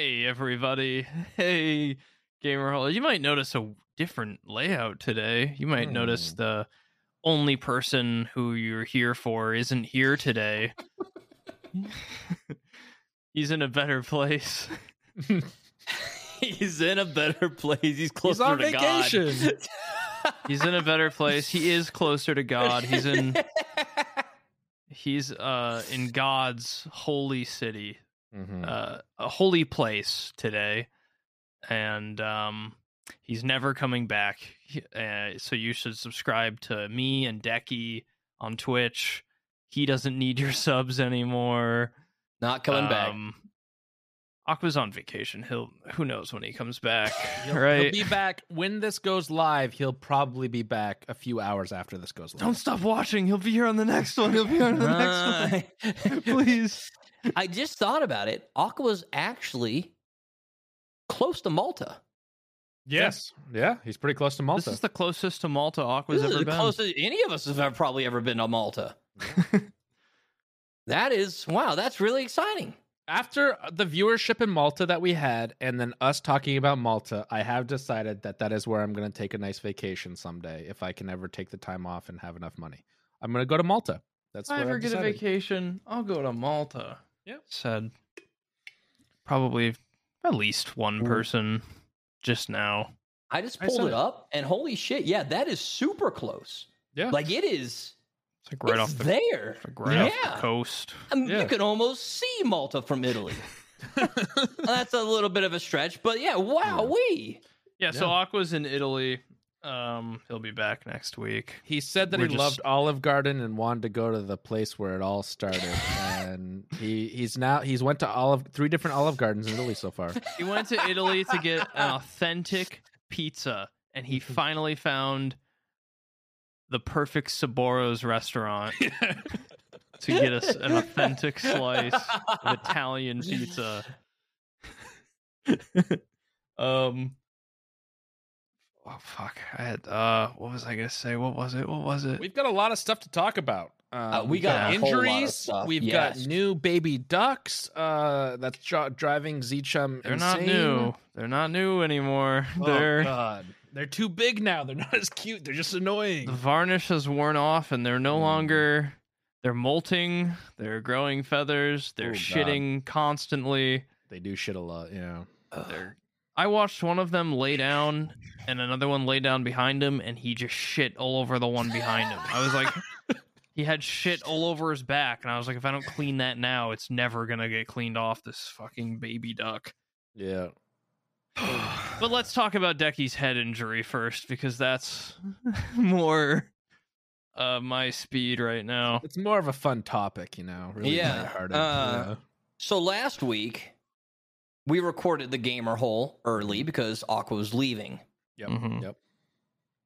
Hey, everybody. Hey, Gamer Hole. You might notice a different layout today. You might notice Hmm. the only person who you're here for isn't here today. He's in a better place. He's in a better place. He's He's closer on to vacation. God. He's in a better place. He is closer to God. He's in he's uh in God's holy city. Mhm. uh, a holy place today, and um, he's never coming back. Uh, so you should subscribe to me and Dekie on Twitch. He doesn't need your subs anymore. Not coming back. Um, Aqua's on vacation. He'll who knows when he comes back, He'll, he'll be back when this goes live. He'll probably be back a few hours after this goes live. Don't stop watching. He'll be here on the next one. He'll be here on the next one. Please. I just thought about it. Aqua's actually close to Malta. Yes. Yeah, he's pretty close to Malta. This is the closest to Malta Aqua's This is ever the been. closest any of us have ever, probably ever been to Malta. that is wow. That's really exciting. After the viewership in Malta that we had, and then us talking about Malta, I have decided that that is where I'm going to take a nice vacation someday if I can ever take the time off and have enough money. I'm going to go to Malta. That's If I ever I've get a vacation, I'll go to Malta. Yep. Said probably at least one mm. person just now. I just pulled saw it it. up, and holy shit, yeah, that is super close. Yeah. Like it is. It's like right it's off the there. like right off Yeah. the coast. I mean, Yeah. You can almost see Malta from Italy. That's a little bit of a stretch, but yeah, wow, we. Yeah, so Aqua's in Italy. Um, he'll be back next week. He said that We're he just- loved Olive Garden and wanted to go to the place where it all started. and he he's now he's went to Olive three different Olive Gardens in Italy so far. He went to Italy to get an authentic pizza, and he finally found the perfect Sbarro's restaurant to get us an authentic slice of Italian pizza. um. Oh fuck! I had uh, what was I gonna say? What was it? What was it? We've got a lot of stuff to talk about. Uh, Uh, we got a whole lot of injuries. We've yes. got new baby ducks. Uh, that's dri- driving ZChum. They're not new. They're not new anymore. Oh, They're God. They're too big now. They're not as cute. They're just annoying. the varnish has worn off, and they're no Mm. longer. They're molting. They're growing feathers. They're Oh, God. shitting constantly. They do shit a lot. Yeah. They're. I watched one of them lay down, and another one lay down behind him, and he just shit all over the one behind him. I was like, he had shit all over his back, and I was like, if I don't clean that now, it's never gonna get cleaned off. This fucking baby duck. Yeah. but let's talk about Dekie's head injury first, because that's more uh my speed right now. It's more of a fun topic, you know. Really Yeah, lighthearted, uh, yeah. So last week, we recorded the gamer hole early because Aqua was leaving. Yep. Mhm. Yep.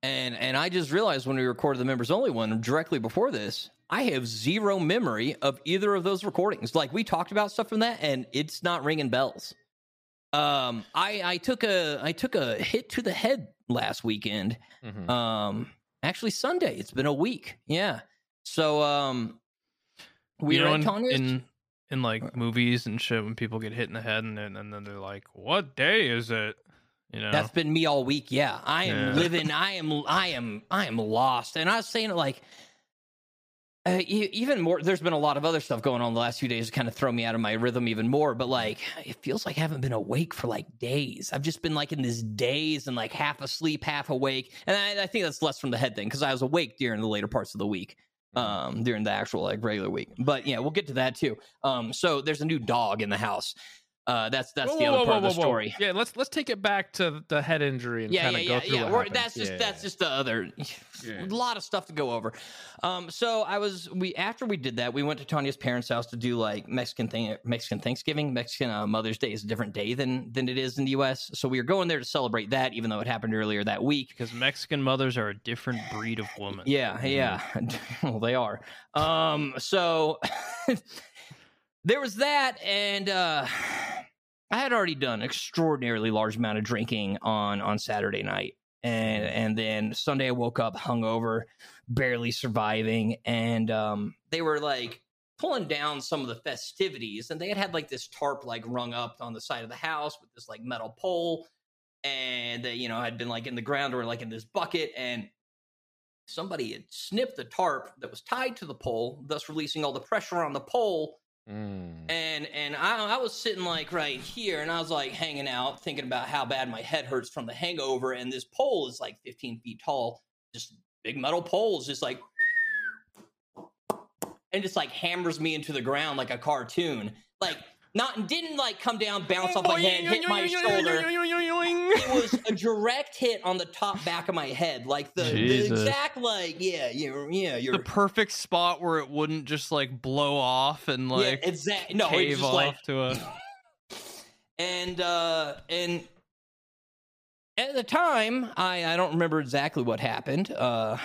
And and I just realized when we recorded the members only one directly before this, I have zero memory of either of those recordings. Like we talked about stuff from that, and it's not ringing bells. Um, I I took a I took a hit to the head last weekend. Mhm. Um, actually Sunday. It's been a week. Yeah. So um, we you were know, in, Tanya's. in in like movies and shit, when people get hit in the head, and then and then they're like, "What day is it?" You know, That's been me all week. Yeah, I am Yeah. living. I am. I am. I am lost. And I was saying it like, uh, even more. There's been a lot of other stuff going on the last few days to kind of throw me out of my rhythm even more. But like, it feels like I haven't been awake for like days. I've just been like in this daze and like half asleep, half awake. And I, I think that's less from the head thing because I was awake during the later parts of the week. Um, during the actual like regular week, but yeah, we'll get to that too. Um, so there's a new dog in the house. Uh, that's that's Whoa, the whoa, other whoa, part whoa, of the whoa. story. Yeah, let's let's take it back to the head injury and yeah, kind yeah, of yeah, go through yeah. what happened. that's just Yeah, that's yeah. just the other Yeah. a lot of stuff to go over. Um, so I was we after we did that, we went to Tanya's parents' house to do like Mexican thing, Mexican Thanksgiving. Mexican uh, Mother's Day is a different day than than it is in the U.S. So we were going there to celebrate that, even though it happened earlier that week. because Mexican mothers are a different breed of woman. Yeah, yeah. well, they are. Um, so there was that, and uh, I had already done extraordinarily large amount of drinking on on Saturday night, and and then Sunday I woke up hungover, barely surviving, and um, they were like pulling down some of the festivities, and they had had like this tarp like rung up on the side of the house with this like metal pole, and they you know had been like in the ground or like in this bucket, and somebody had snipped the tarp that was tied to the pole, thus releasing all the pressure on the pole. Mm. And and I, I was sitting like right here, and I was like hanging out, thinking about how bad my head hurts from the hangover. And this pole is like 15 feet tall, just big metal poles, just like and just like hammers me into the ground like a cartoon. Like not didn't like come down, bounce off my head, hit my shoulder. It was a direct hit on the top back of my head, like the, the exact like yeah, you're yeah, you're the perfect spot where it wouldn't just like blow off and like yeah, exact. No, it's cave just off like to a. and uh and at the time i i don't remember exactly what happened uh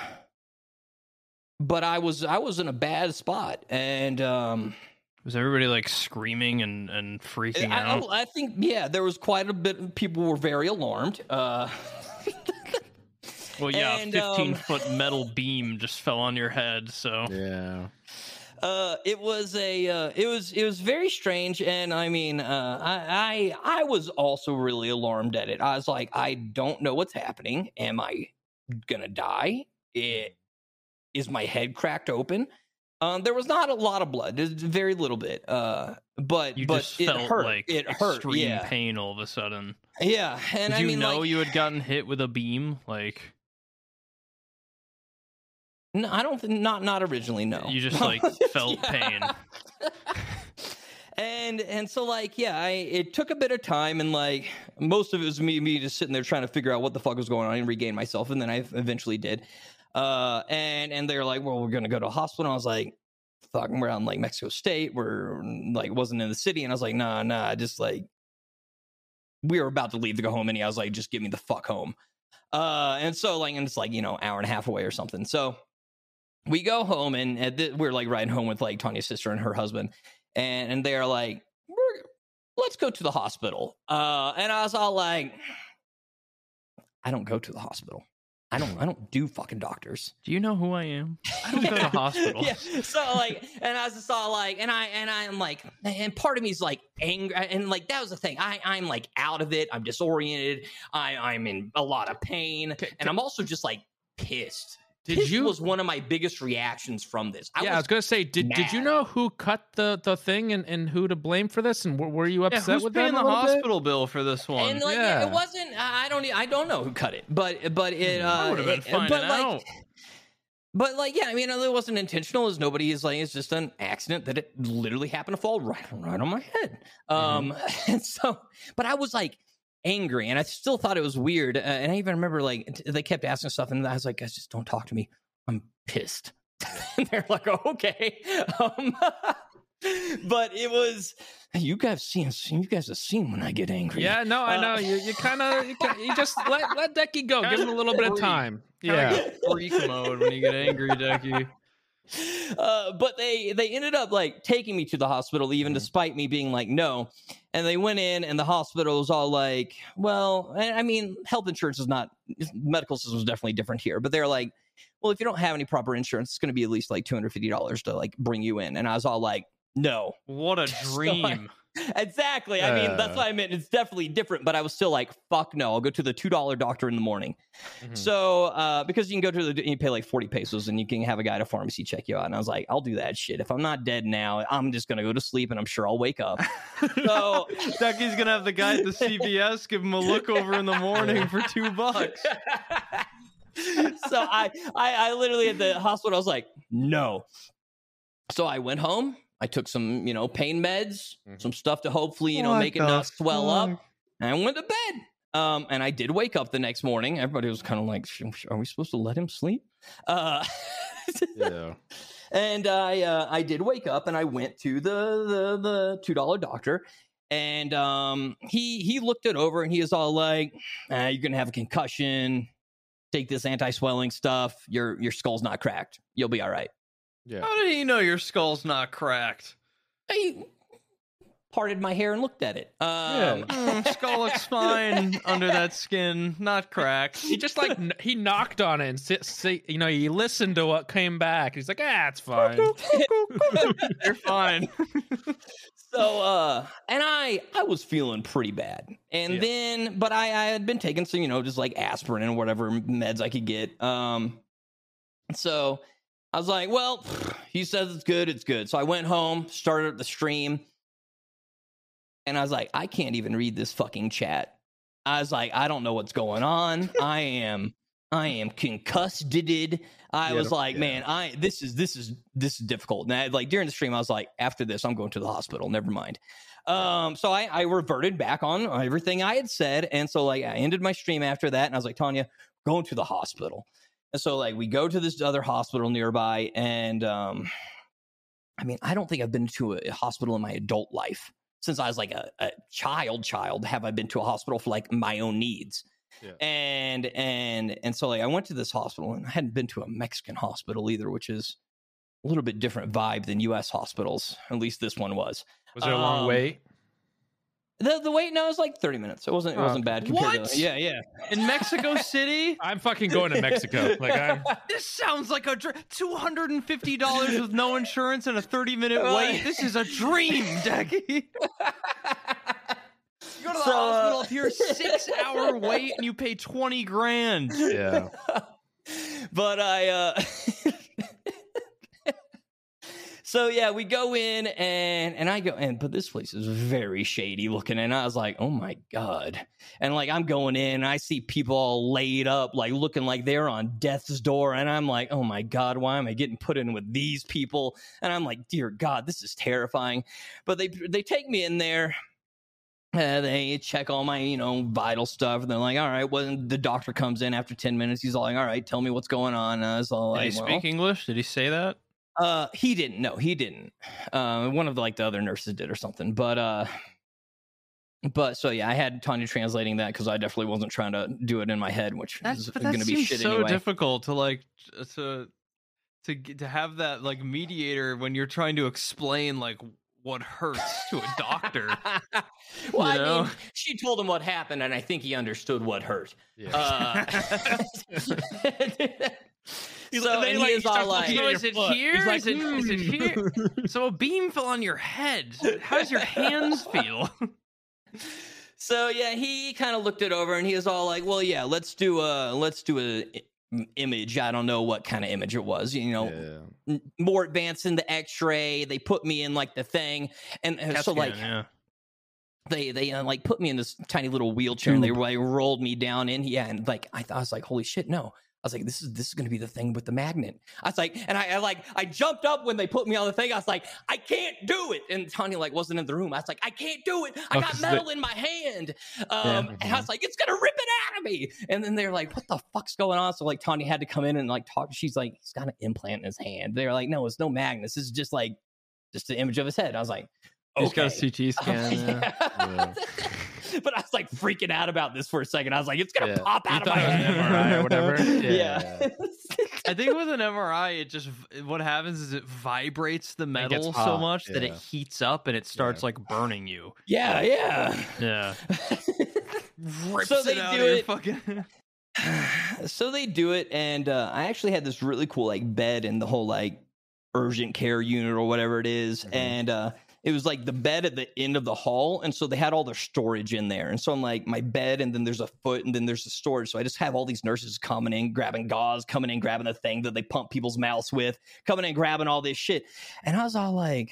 but i was i was in a bad spot and um Was everybody like screaming and and freaking I, out? I, I think yeah there was quite a bit people were very alarmed uh well, yeah, and, a 15 um, foot metal beam just fell on your head. So Yeah. uh it was a uh it was it was very strange and i mean uh i i i was also really alarmed at it i was like i don't know what's happening am i gonna die it is my head cracked open um there was not a lot of blood there's very little bit uh but you but just it felt hurt like it hurt extreme yeah pain all of a sudden. yeah and Did i you mean know like, you had gotten hit with a beam? Like no, i don't think not not originally no you just like felt pain. and and so like yeah i it took a bit of time and like most of it was me me just sitting there trying to figure out what the fuck was going on and regain myself and then i eventually did uh and and they're like well we're gonna go to a hospital. I was like fuck out like mexico state. We're like wasn't in the city. And i was like nah nah I just like we were about to leave to go home and i was like just get me the fuck home. Uh and so like and it's like you know hour and a half away or something. So we go home and, and th- we're like riding home with like tanya's sister and her husband. And, and they're like, we're, let's go to the hospital. Uh, and I was all like, I don't go to the hospital. I don't. I don't do fucking doctors. Do you know who I am? I don't go to hospitals. yeah. So like, and I was just all like, and I and I'm like, and part of me is like angry, and like that was the thing. I I'm like out of it. I'm disoriented. I I'm in a lot of pain, and I'm also just like pissed. Did you? was one of my biggest reactions from this. I yeah, I was was gonna say, did did you know who cut the the thing and, and who to blame for this? And were, were you Yeah, upset who's with paying the little bit? hospital bill for this one? And like Yeah. it wasn't. I don't. I don't know who cut it, but but it. Uh, would have been it- finding but like, out. but like, yeah. I mean, it wasn't intentional. As nobody is like, it's just an accident that it literally happened to fall right right on my head. Um, and so, but I was like angry, and I still thought it was weird. Uh, and I even remember like t- they kept asking stuff, and I was like, guys, just don't talk to me. I'm pissed. and they're like, oh, okay. Um, but it was. You guys seen? You guys have seen when I get angry. Yeah, no, I Uh, know. You you kind of you, you just let let Dekie go. Give him a little bit of time. Yeah. go freak mode when you get angry, Dekie. uh, but they they ended up like taking me to the hospital even Mhm. despite me being like no and they went in and the hospital was all like well I I mean health insurance is not medical system is definitely different here but they're like well if you don't have any proper insurance it's going to be at least like $250 to like bring you in and I was all like no What a So, dream. exactly I mean that's Uh. what I meant it's definitely different but I was still like fuck no I'll go to the $2 doctor in the morning Mhm. so, uh, because you can go to the, you pay like 40 pesos and you can have a guy at a pharmacy check you out. And I was like, I'll do that shit. If I'm not dead now, I'm just going to go to sleep and I'm sure I'll wake up. So, Dekie's gonna have the guy at the CVS give him a look over in the morning for two bucks. so I, I, I literally at the hospital, I was like, no. So I went home. I took some, you know, pain meds, Mhm. some stuff to hopefully, you know, What make it not swell up. and I went to bed. Um, and I did wake up the next morning. Everybody was kind of like, "Are we supposed to let him sleep?" Uh, yeah. and I uh, I did wake up and I went to the the the two dollar doctor, and um he he looked it over and he is all like, ah, "You're gonna have a concussion. Take this anti swelling stuff. Your your skull's not cracked. You'll be all right." Yeah. How did he know your skull's not cracked? I, parted my hair and looked at it. Um, Mm, skull looks fine under that skin, not cracked. He just like kn- he knocked on it and sit, sit, you know he listened to what came back. He's like, ah, it's fine. You're fine. so uh and i i was feeling pretty bad and Yeah. then but i i had been taking some you know just like aspirin and whatever meds i could get um so i was like well he says it's good it's good so i went home started the stream and i was like i can't even read this fucking chat i was like i don't know what's going on i am i am concussed I Yeah, was like, yeah. man, I this is this is this is difficult. And I, like during the stream, I was like, after this, I'm going to the hospital. Never mind. Um, so I, I reverted back on everything I had said, and so like I ended my stream after that, and I was like, Tanya, going to the hospital. And so like we go to this other hospital nearby, and um, I mean, I don't think I've been to a hospital in my adult life since I was like a, a child. Child, have I been to a hospital for like my own needs? Yeah. And and and so like I went to this hospital and I hadn't been to a Mexican hospital either, which is a little bit different vibe than U.S. hospitals. At least this one was. Was there a long Um, wait? The the wait now was like thirty minutes. It wasn't it wasn't bad compared What? to yeah yeah. In Mexico City, I'm fucking going to Mexico. Like I'm. this sounds like a dr- two hundred and fifty dollars with no insurance and a thirty minute wait. This is a dream, Dekie. You go to the So, uh, hospital up here, six hour wait, and you pay twenty grand. Yeah. but I uh So yeah, we go in and and I go in, but this place is very shady looking, and I was like, oh my god! And like I'm going in, and I see people all laid up, like looking like they're on death's door, and I'm like, oh my god, why am I getting put in with these people? And I'm like, dear God, this is terrifying. But they they take me in there, uh, they check all my, you know, vital stuff, and they're like, "All right." When the doctor comes in after ten minutes, he's all like, "All right, tell me what's going on." And I was all Did like, he well, speak English? Did he say that? Uh, he didn't. No, he didn't. Uh, one of the, like the other nurses did or something. But uh, but so yeah, I had Tanya translating that because I definitely wasn't trying to do it in my head, which That's is going to be shit so anyway. difficult to like to to to have that like mediator when you're trying to explain like what hurts to a doctor. well, You I mean, she told him what happened, and I think he understood what hurt. Yeah. Uh, He's so like- they, and like, he is start all like, So is it foot. here? He's like, Is it- is it "Hmm." so a beam fell on your head. How does your hands feel? So yeah, he kind of looked it over and he was all like, "Well, yeah, let's do a let's do a image. I don't know what kind of image it was. You know, Yeah. more advanced in the X-ray. They put me in like the thing, and uh, so scan, like yeah. they they uh, like put me in this tiny little wheelchair and they like rolled me down in. Yeah, and like I, th- I was like, holy shit, no. I was like, this is this is gonna be the thing with the magnet. I was like, and I, I like I jumped up when they put me on the thing. I was like, I can't do it. And Tanya like wasn't in the room. I was like, I can't do it. I got got metal in my hand. Um, and I was like, it's gonna rip it out of me. And then they're like, what the fuck's going on? So like Tanya had to come in and like talk. She's like, he's got an implant in his hand. They're like, no, it's no magnets. This is just like just the image of his head. I was like, He's got a. CT scan. yeah. Yeah. but I was like freaking out about this for a second. I was like, it's gonna Yeah. pop You out of my head. MRI or whatever? Yeah. I think with an MRI, it just what happens is it vibrates the metal so hot, much that it heats up and it starts Yeah. like burning you. yeah, yeah. Yeah, rips So they it out do of your it. fucking. so they do it, and uh, I actually had this really cool like bed in the whole like urgent care unit or whatever it is, Mhm. and uh, it was like the bed at the end of the hall, and so they had all their storage in there, and so I'm like my bed, and then there's a foot, and then there's the storage. So I just have all these nurses coming in, grabbing gauze, coming in, grabbing the thing that they pump people's mouths with, coming in, grabbing all this shit, and I was all like.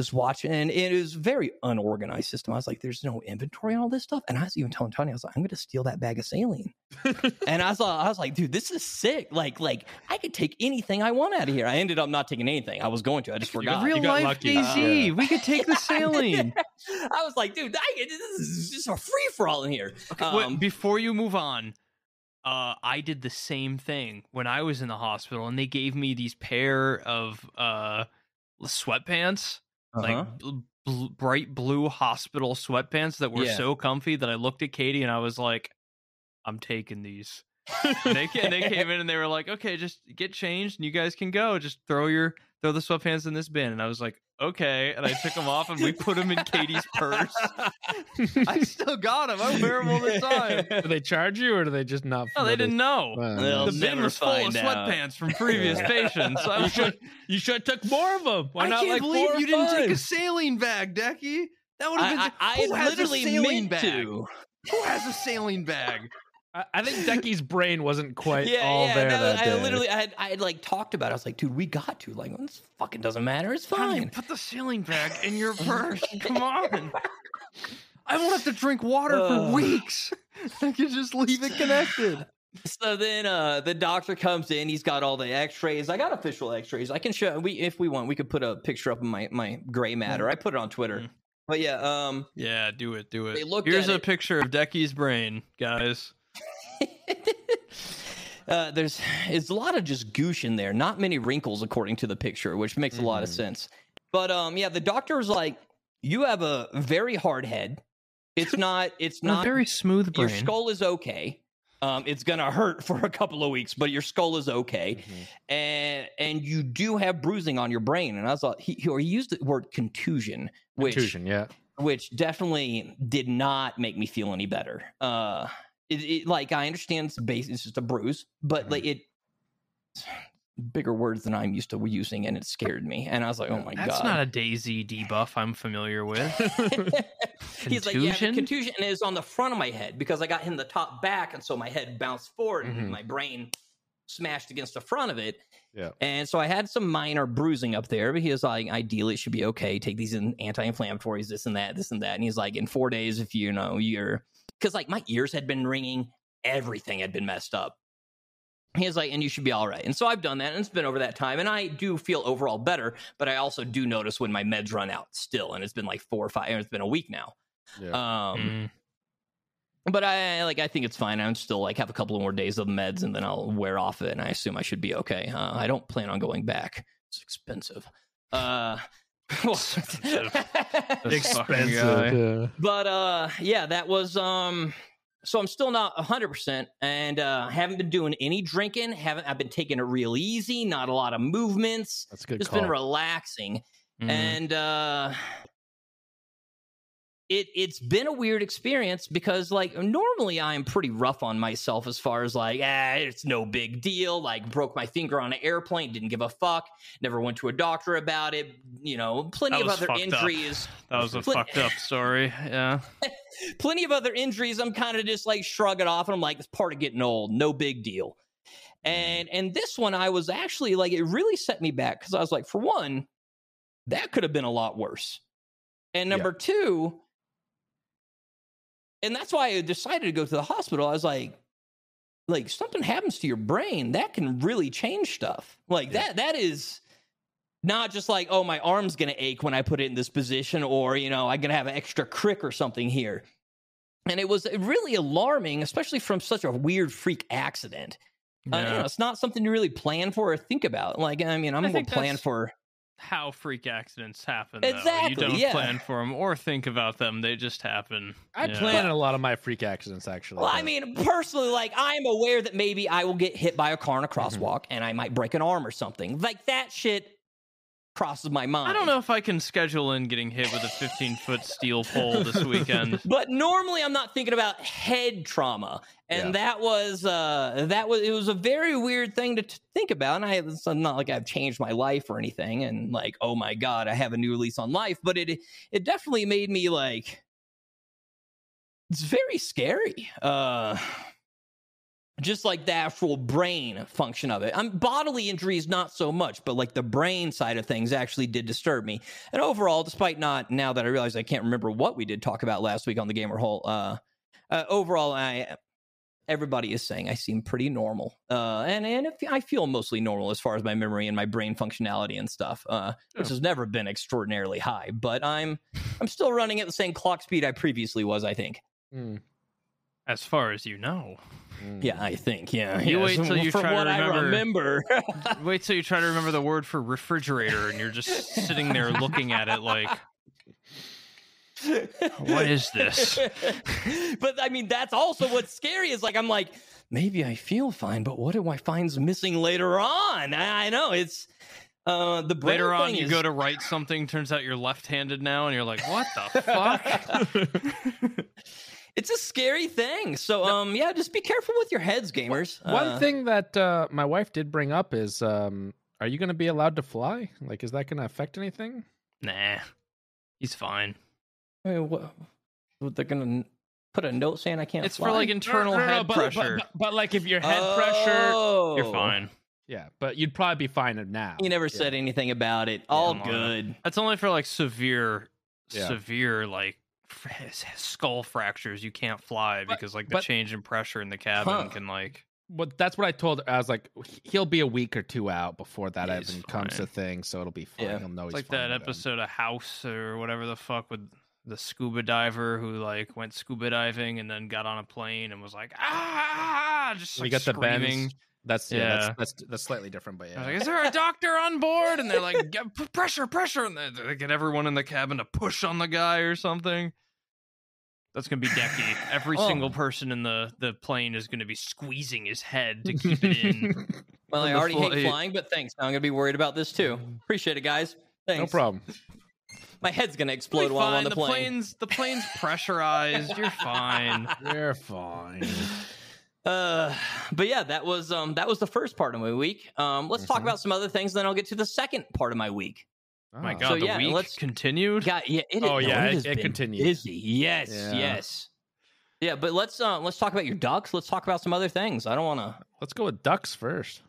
Just watching, and it was very unorganized system. I was like, "There's no inventory on all this stuff," and I was even telling Tony, "I was like, I'm going to steal that bag of saline." and I was, I was like, dude, this is sick. Like, like I could take anything I want out of here. I ended up not taking anything. I was going to. I just forgot. Real you got life lucky. DZ. Yeah. We could take the saline. I was like, dude, I, this is just a free for all in here. Wait, Um, before you move on, uh, I did the same thing when I was in the hospital, and they gave me these pair of uh, sweatpants, uh-huh. like bl- bright blue hospital sweatpants that were Yeah. so comfy that I looked at Katie and I was like, "I'm taking these." They and they came in and they were like, "Okay, just get changed and you guys can go. Just throw your throw the sweatpants in this bin." And I was like, okay. And I took them off and we put them in Katie's purse. I still got them. I wear them all the time. do they charge you or do they just not? No, they didn't know. Well, the bin was full of find out. sweatpants from previous patients. I you was should like, you should have took more of them. Why I not can't like believe you didn't take a saline bag, Dekie. That would have been. I, I, who I has literally a saline bag? to. Who has a saline bag? I, I think Dekie's brain wasn't quite Yeah, all yeah. there no, that I day. literally, I had, I had like talked about. it. I was like, dude, we got to. Like, this fucking doesn't matter. It's How do you fine. put the saline bag in your purse? Come on. I won't have to drink water Uh. for weeks. I can just leave it connected. So then uh the doctor comes in, he's got all the x-rays. I got official x-rays. I can show we if we want, we could put a picture up of my my gray matter. I put it on Twitter. Mm. But yeah, um Yeah, do it, do it. They looked Here's a it. picture of Dekie's brain, guys. uh there's it's a lot of just goosh in there. Not many wrinkles according to the picture, which makes a lot of Mhm. sense. But um yeah, the doctor was like, You have a very hard head. It's not it's Not very smooth your skull is okay. Um, it's gonna hurt for a couple of weeks, but your skull is okay. Mhm. and and you do have bruising on your brain. And I thought he, he, or he used the word contusion, which Contusion, yeah. which definitely did not make me feel any better. Uh, it, it like I understand it's base, it's just a bruise, but like it bigger words than I'm used to using, and it scared me. And I was like, oh my That's god, That's not a Daisy debuff I'm familiar with. He's like, yeah, Contusion? contusion is on the front of my head because I got him the top back, and so my head bounced forward, Mhm. and my brain smashed against the front of it. Yeah. And so I had some minor bruising up there, but he was like, ideally, it should be okay. Take these anti-inflammatories, this and that, this and that. And he's like, in four days, if you know you're, because like my ears had been ringing, everything had been messed up. He was like, and you should be all right. And so I've done that, and it's been over that time, and I do feel overall better. But I also do notice when my meds run out still, and it's been like four or five, and it's been a week now. Yeah. Um, Mm. but I like I think it's fine. I'm still like have a couple more days of meds and then I'll wear off it and I assume I should be okay. Uh, I don't plan on going back. It's expensive. Uh well, This fucking yeah. but uh yeah, that was um so I'm still not 100% and uh haven't been doing any drinking, haven't I've been taking it real easy, not a lot of movements. That's a good Just call. been relaxing Mm. and uh it it's been a weird experience because like normally I'm pretty rough on myself as far as like ah it's no big deal like broke my finger on an airplane didn't give a fuck never went to a doctor about it you know plenty of other fucked up. injuries that was a Fli- fucked up story. Yeah. plenty of other injuries I'm kind of just like shrug it off and I'm like it's part of getting old no big deal and and this one I was actually like it really set me back because I was like for one that could have been a lot worse and Yeah. number two and that's why I decided to go to the hospital. I was like like something happens to your brain that can really change stuff. Like Yeah. that that is not just like oh my arm's gonna ache when i put it in this position or you know i'm gonna have an extra crick or something here. And it was really alarming especially from such a weird freak accident. Uh, you know, it's not something to really plan for or think about. Like i mean i'm I gonna plan for How freak accidents happen. Though. Exactly, You don't yeah. plan for them or think about them. They just happen. I Yeah. plan a lot of my freak accidents actually. well i mean personally like i'm aware that maybe i will get hit by a car in a mm-hmm. crosswalk and i might break an arm or something like that shit crosses my mind I don't know if I can schedule in getting hit with a 15 foot steel pole this weekend. but normally I'm not thinking about head trauma, and Yeah. that was uh that was it was a very weird thing to t- think about. And I it's not like I've changed my life or anything, and like oh my god, I have a new lease on life, but it it definitely made me like it's very scary. Uh just like the actual brain function of it. I'm bodily injuries not so much, but like the brain side of things actually did disturb me. And overall, despite not now that I realize I can't remember what we did talk about last week on the Gamer Hole, uh, uh overall I everybody is saying I seem pretty normal. Uh and and if, I feel mostly normal as far as my memory and my brain functionality and stuff. Uh which has never been extraordinarily high, but I'm I'm still running at the same clock speed I previously was, I think. Mm, As far as you know. mm. Yeah, I think. Yeah. You yeah. wait till you from try to what I remember. remember. Wait till you try to remember the word for refrigerator and you're just sitting there looking at it like, what is this? but I mean, that's also what's scary is like, I'm like, maybe I feel fine, but what do I find's missing later on? I, I know it's, Uh, the brain Later on, thing you is- go to write something. Turns out you're left-handed now, and you're like, "What the fuck?" it's a scary thing. So, um, yeah, just be careful with your heads, gamers. One Uh, thing that uh, my wife did bring up is, um, are you going to be allowed to fly? Like, is that going to affect anything? nah, he's fine. I mean, what, what, they're gonna put a note saying I can't. It's fly? for like internal No, no, no, head but, pressure. But, but, but, like, if your head pressure, Oh. you're fine. yeah, but you'd probably be fine now. You never Yeah. said anything about it. All no, no. good. That's only for like severe, Yeah. severe like f- skull fractures. You can't fly But- because like the but- change in pressure in the cabin Huh. can like. What that's what I told her. I was like, he'll be a week or two out before that Yeah, he's even comes to thing, so it'll be fine. Yeah. He'll know It's he's like fine that by then. episode of House or whatever the fuck with the scuba diver who like went scuba diving and then got on a plane and was like ah just We like got the screaming. bends. That's yeah, Yeah. That's, that's that's slightly different, but I yeah. was like, "Is there a doctor on board?" And they're like, "Get- p- "Pressure, pressure!" And they, they get everyone in the cabin to push on the guy or something. That's gonna be Dekie. Every Oh. single person in the the plane is gonna be squeezing his head to keep it in. Well, I already fl- hate flying, but thanks. Now I'm gonna be worried about this too. Appreciate it, guys. Thanks. no problem. My head's gonna You'll explode be while I'm on fine. the, the plane. plane's the plane's pressurized. You're fine. You're fine. Uh, but yeah, that was um that was the first part of my week. Um, let's talk Mhm. about some other things, then I'll get to the second part of my week. Oh. My Oh. God, So, the yeah, week let's- continued. God, yeah, it, Oh, no, yeah, it- has it continues. Busy, yes, Yeah. yes, yeah. But let's uh let's talk about your ducks. Let's talk about some other things. I don't want to. Let's go with ducks first.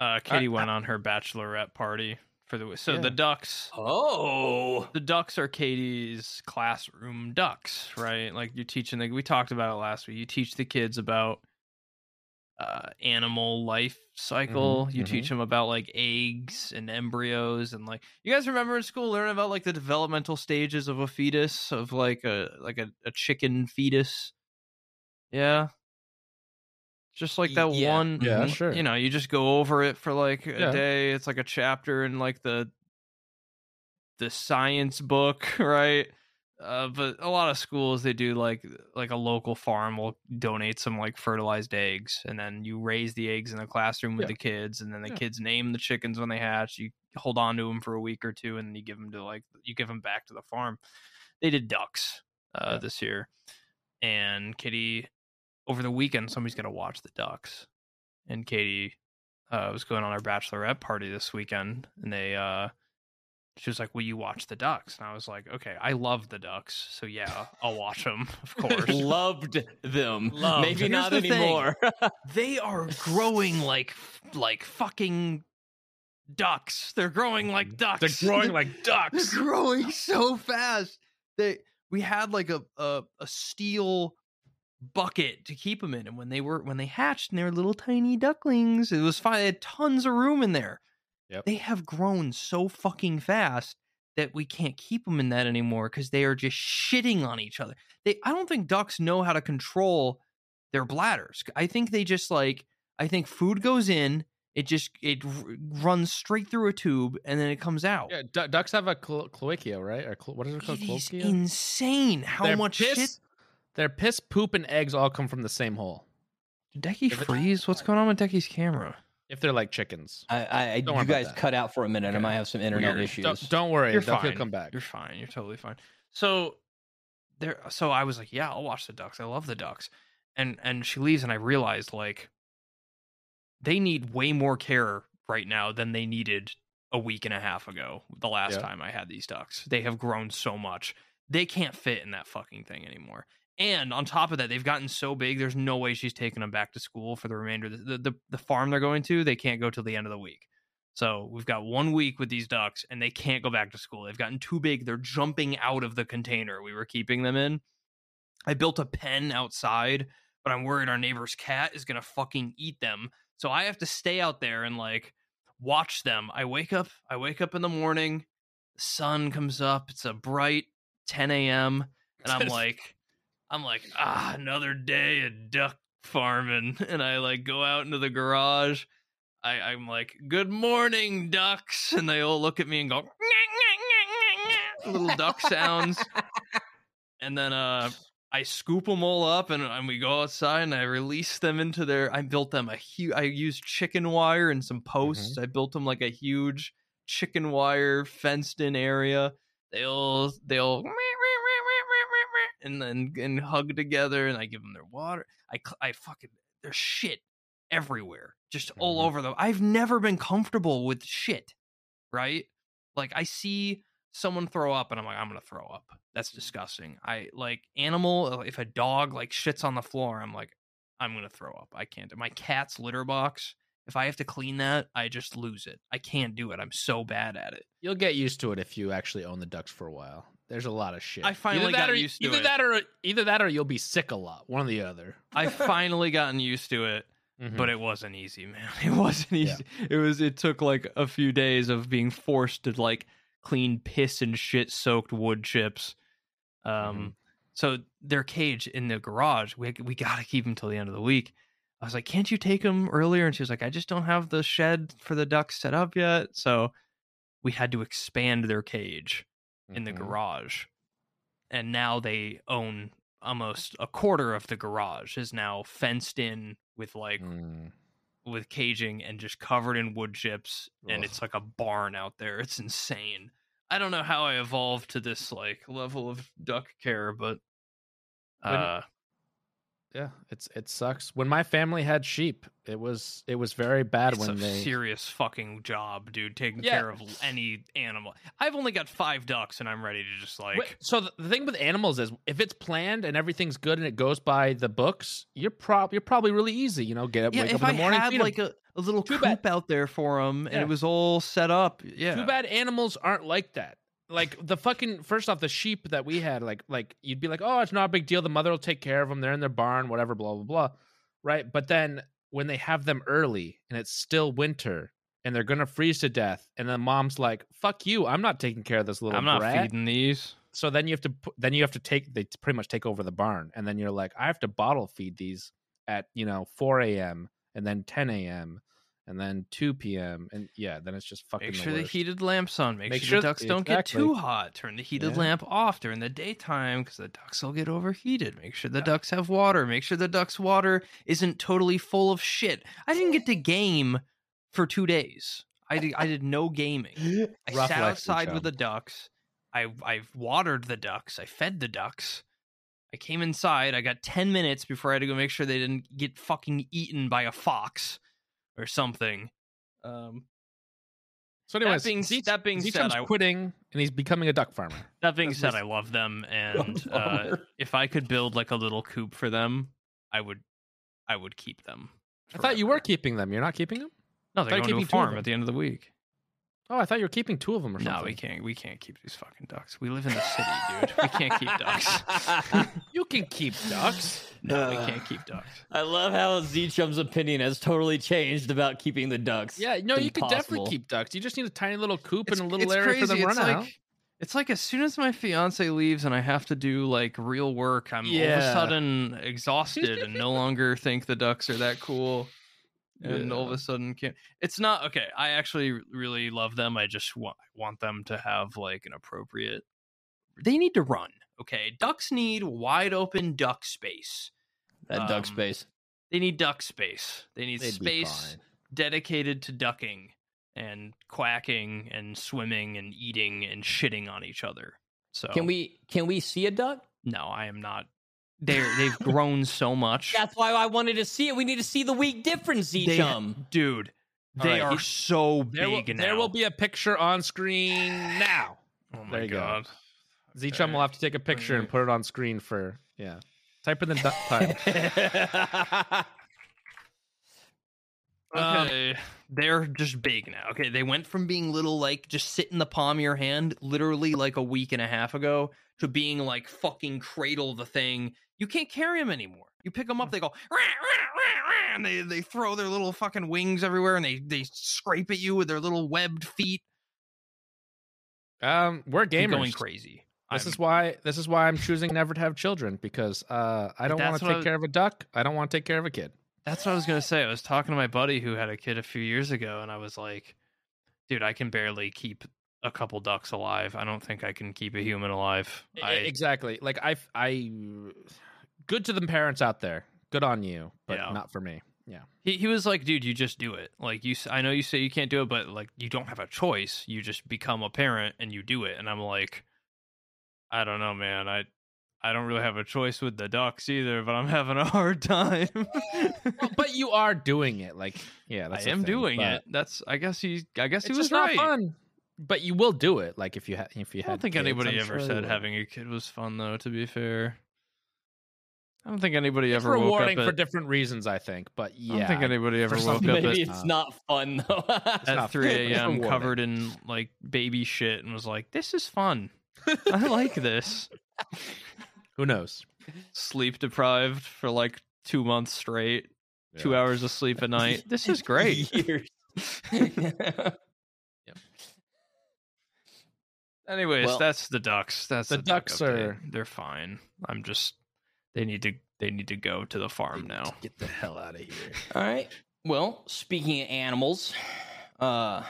Uh, Katie went on her bachelorette party for the so Yeah. the ducks. Oh, the ducks are Katie's classroom ducks, right? Like you're teaching Like we talked about it last week. You teach the kids about uh animal life cycle. you mhm. teach them about like eggs and embryos and like you guys remember in school learning about like the developmental stages of a fetus of like a like a, a chicken fetus. Yeah. Just like that yeah. one Yeah, sure. You know, you just go over it for like a Yeah. day. It's like a chapter in like the the science book, right? Uh, but a lot of schools they do like like a local farm will donate some like fertilized eggs, and then you raise the eggs in the classroom with Yeah. the kids, and then the Yeah. kids name the chickens when they hatch. You hold on to them for a week or two, and you give them to like you give them back to the farm. They did ducks uh, Yeah. this year, and Kitty over the weekend somebody's gonna watch the ducks, and Katie uh, was going on our bachelorette party this weekend, and they uh, she was like, "Will you watch the ducks?" And I was like, "Okay, I love the ducks, so yeah, I'll watch them, of course." loved them. Loved. Maybe Here's not the anymore. they are growing like like fucking ducks. They're growing like ducks. They're growing like They're ducks. growing so fast. They we had like a, a a steel bucket to keep them in, and when they were when they hatched and they were little tiny ducklings, it was fine. They had tons of room in there. Yep. They have grown so fucking fast that we can't keep them in that anymore because they are just shitting on each other. They I don't think ducks know how to control their bladders. I think they just like I think food goes in, it just it r- runs straight through a tube and then it comes out. Yeah, du- ducks have a clo- cloacia, right? Or clo- what is it called? It is insane how much piss, shit. Their piss, poop, and eggs all come from the same hole. Did Dekie If freeze? What's going on with Dekie's camera? If they're like chickens. I, I, I Don't you guys that. cut out for a minute. I might have some internet Weird. issues. Don't, don't worry, You're fine. he'll come back. You're fine. You're totally fine. So there. So I was like, yeah, I'll watch the ducks. I love the ducks. And and she leaves, and I realized like they need way more care right now than they needed a week and a half ago. The last Yeah. time I had these ducks, they have grown so much. They can't fit in that fucking thing anymore. And on top of that, they've gotten so big. There's no way she's taking them back to school for the remainder of the the, the, the farm they're going to. They can't go till the end of the week. So we've got one week with these ducks, and they can't go back to school. They've gotten too big. They're jumping out of the container we were keeping them in. I built a pen outside, but I'm worried our neighbor's cat is gonna fucking eat them. So I have to stay out there and like watch them. I wake up. I wake up in the morning. The sun comes up. It's a bright 10 a.m. and I'm like, I'm like, ah, another day of duck farming. And I like go out into the garage. I, I'm like, good morning, ducks. And they all look at me and go, little duck sounds. And then uh I scoop them all up and, and we go outside and I release them into their. I built them a huge. I used chicken wire and some posts. I built them like a huge chicken wire fenced in area. They'll they'll and then and hug together and I give them their water. I I fucking there's shit everywhere, just all Mhm. over them. I've never been comfortable with shit, right? Like I see someone throw up and I'm like, I'm gonna throw up. That's disgusting. I like animal. If a dog like shits on the floor, I'm like, I'm gonna throw up. I can't. My cat's litter box. If I have to clean that, I just lose it. I can't do it. I'm so bad at it. You'll get used to it if you actually own the ducks for a while. There's a lot of shit. I finally either got or, used to either it. that or either that or you'll be sick a lot. One or the other. I've finally gotten used to it. Mm-hmm. but it wasn't easy man it wasn't Yeah. easy it was it took like a few days of being forced to like clean piss and shit soaked wood chips um Mhm. so their cage in the garage we we got to keep them till the end of the week i was like can't you take them earlier and she was like i just don't have the shed for the ducks set up yet so we had to expand their cage in the Mhm. garage and now they own almost a quarter of the garage is now fenced in with like Mm. with caging and just covered in wood chips and Ugh. it's like a barn out there it's insane i don't know how i evolved to this like level of duck care but uh Yeah, it's it sucks. When my family had sheep, it was it was very bad it's when a they serious fucking job dude taking Yeah. care of any animal i've only got five ducks and i'm ready to just like Wait, so the, the thing with animals is if it's planned and everything's good and it goes by the books, you're prob you're probably really easy. You know, get up, yeah wake up in the morning, had feed 'em. like a, a little Too coop bad- out there for them and Yeah. it was all set up yeah Too bad animals aren't like that. Like the fucking first off, the sheep that we had, like like you'd be like, oh, it's not a big deal. The mother will take care of them. They're in their barn, whatever, blah blah blah, right? But then when they have them early and it's still winter and they're gonna freeze to death, and the mom's like, "Fuck you! I'm not taking care of this little i'm not brat." feeding these So then you have to then you have to take they pretty much take over the barn, and then you're like, I have to bottle feed these at you know 4 a.m. and then 10 a.m. and then 2 p.m. and yeah, then it's just fucking. Make the sure the worst. heated lamp's on. Make, Make sure, sure- the ducks don't get too hot. Turn the heated Yeah. lamp off during the daytime because the ducks will get overheated. Make sure the ducks have water. Make sure the ducks' water isn't totally full of shit. I didn't get to game for two days. I did, I did no gaming. I Rough sat outside with the ducks. I I've watered the ducks. I fed the ducks. I came inside. I got ten minutes before I had to go make sure they didn't get fucking eaten by a fox or something. Um, So, anyways, being- Zeech- that being said, I- quitting and he's becoming a duck farmer. That being That's said, I love them, and uh, if I could build like a little coop for them, I would, I would keep them. I thought you were keeping them. You're not keeping them. No, they're going to a keeping farm at the end of the week. Oh, I thought you were keeping two of them or something. No, we can't. We can't keep these fucking ducks. We live in the city, dude. We can't keep ducks. You can keep ducks. No, we Uh, can't keep ducks. I love how Z Chum's opinion has totally changed about keeping the ducks. Yeah, no, you can definitely keep ducks. You just need a tiny little coop It's, and a little it's area for them to run like, out. it's like as soon as my fiance leaves and I have to do like real work, I'm all of a sudden exhausted and no longer think the ducks are that cool. And all of a sudden, can't. It's not okay. I actually really love them. I just want want them to have like an appropriate. They need to run. Okay, ducks need wide open duck space. that duck Um, space. They need duck space. They need They'd space dedicated to ducking and quacking and swimming and eating and shitting on each other. So Can we can we see a duck? No, I am not. They're they've grown so much. That's why I wanted to see it. We need to see the week difference, Z They- Chum. dude. They right, are he- so There will, big now. there will be a picture on screen now. Oh my there you go. god. Z Chum will have to take a picture and put it on screen for yeah. Type in the duck time. Um, Okay. They're just big now. Okay. They went from being little, like just sit in the palm of your hand, literally like a week and a half ago, to being like fucking cradle the thing. You can't carry them anymore. You pick them up, they go, "Rah, rah, rah, rah," and they, they throw their little fucking wings everywhere and they, they scrape at you with their little webbed feet. Um, we're gamers. going crazy. This I'm- is why this is why I'm choosing never to have children because uh, I don't want to take I- care of a duck. I don't want to take care of a kid. That's what I was gonna say. I was talking to my buddy who had a kid a few years ago, and I was like, "Dude, I can barely keep a couple ducks alive. I don't think I can keep a human alive. I, exactly. Like I, I, good to the parents out there. Good on you, but Yeah. not for me. Yeah. he, he was like, dude, you just do it. Like you, I know you say you can't do it, but like you don't have a choice. You just become a parent and you do it. And I'm like, I don't know, man. I, I don't really have a choice with the ducks either, but I'm having a hard time. Well, but you are doing it. Like, yeah, that's I am thing, doing it. That's. I guess he. I guess he was just not right. fun. But you will do it. Like if you ha- if you had. I don't think kids, anybody I'm ever sure said having a kid was fun, though. To be fair, I don't think anybody It's ever woke rewarding up for at. different reasons. I think, but yeah, I don't think anybody ever for some woke up Maybe at, it's not fun though. at not 3 fun. It's a.m. covered in like baby shit and was like, "This is fun. I like this." who knows? Sleep deprived for like two months straight, two hours of sleep a night. This is great. Years. Anyways, Well- that's the ducks. That's The the, ducks update. are- They're fine. I'm just. They need to. They need to go to the farm now. Get the hell out of here. All right. Well, speaking of animals, uh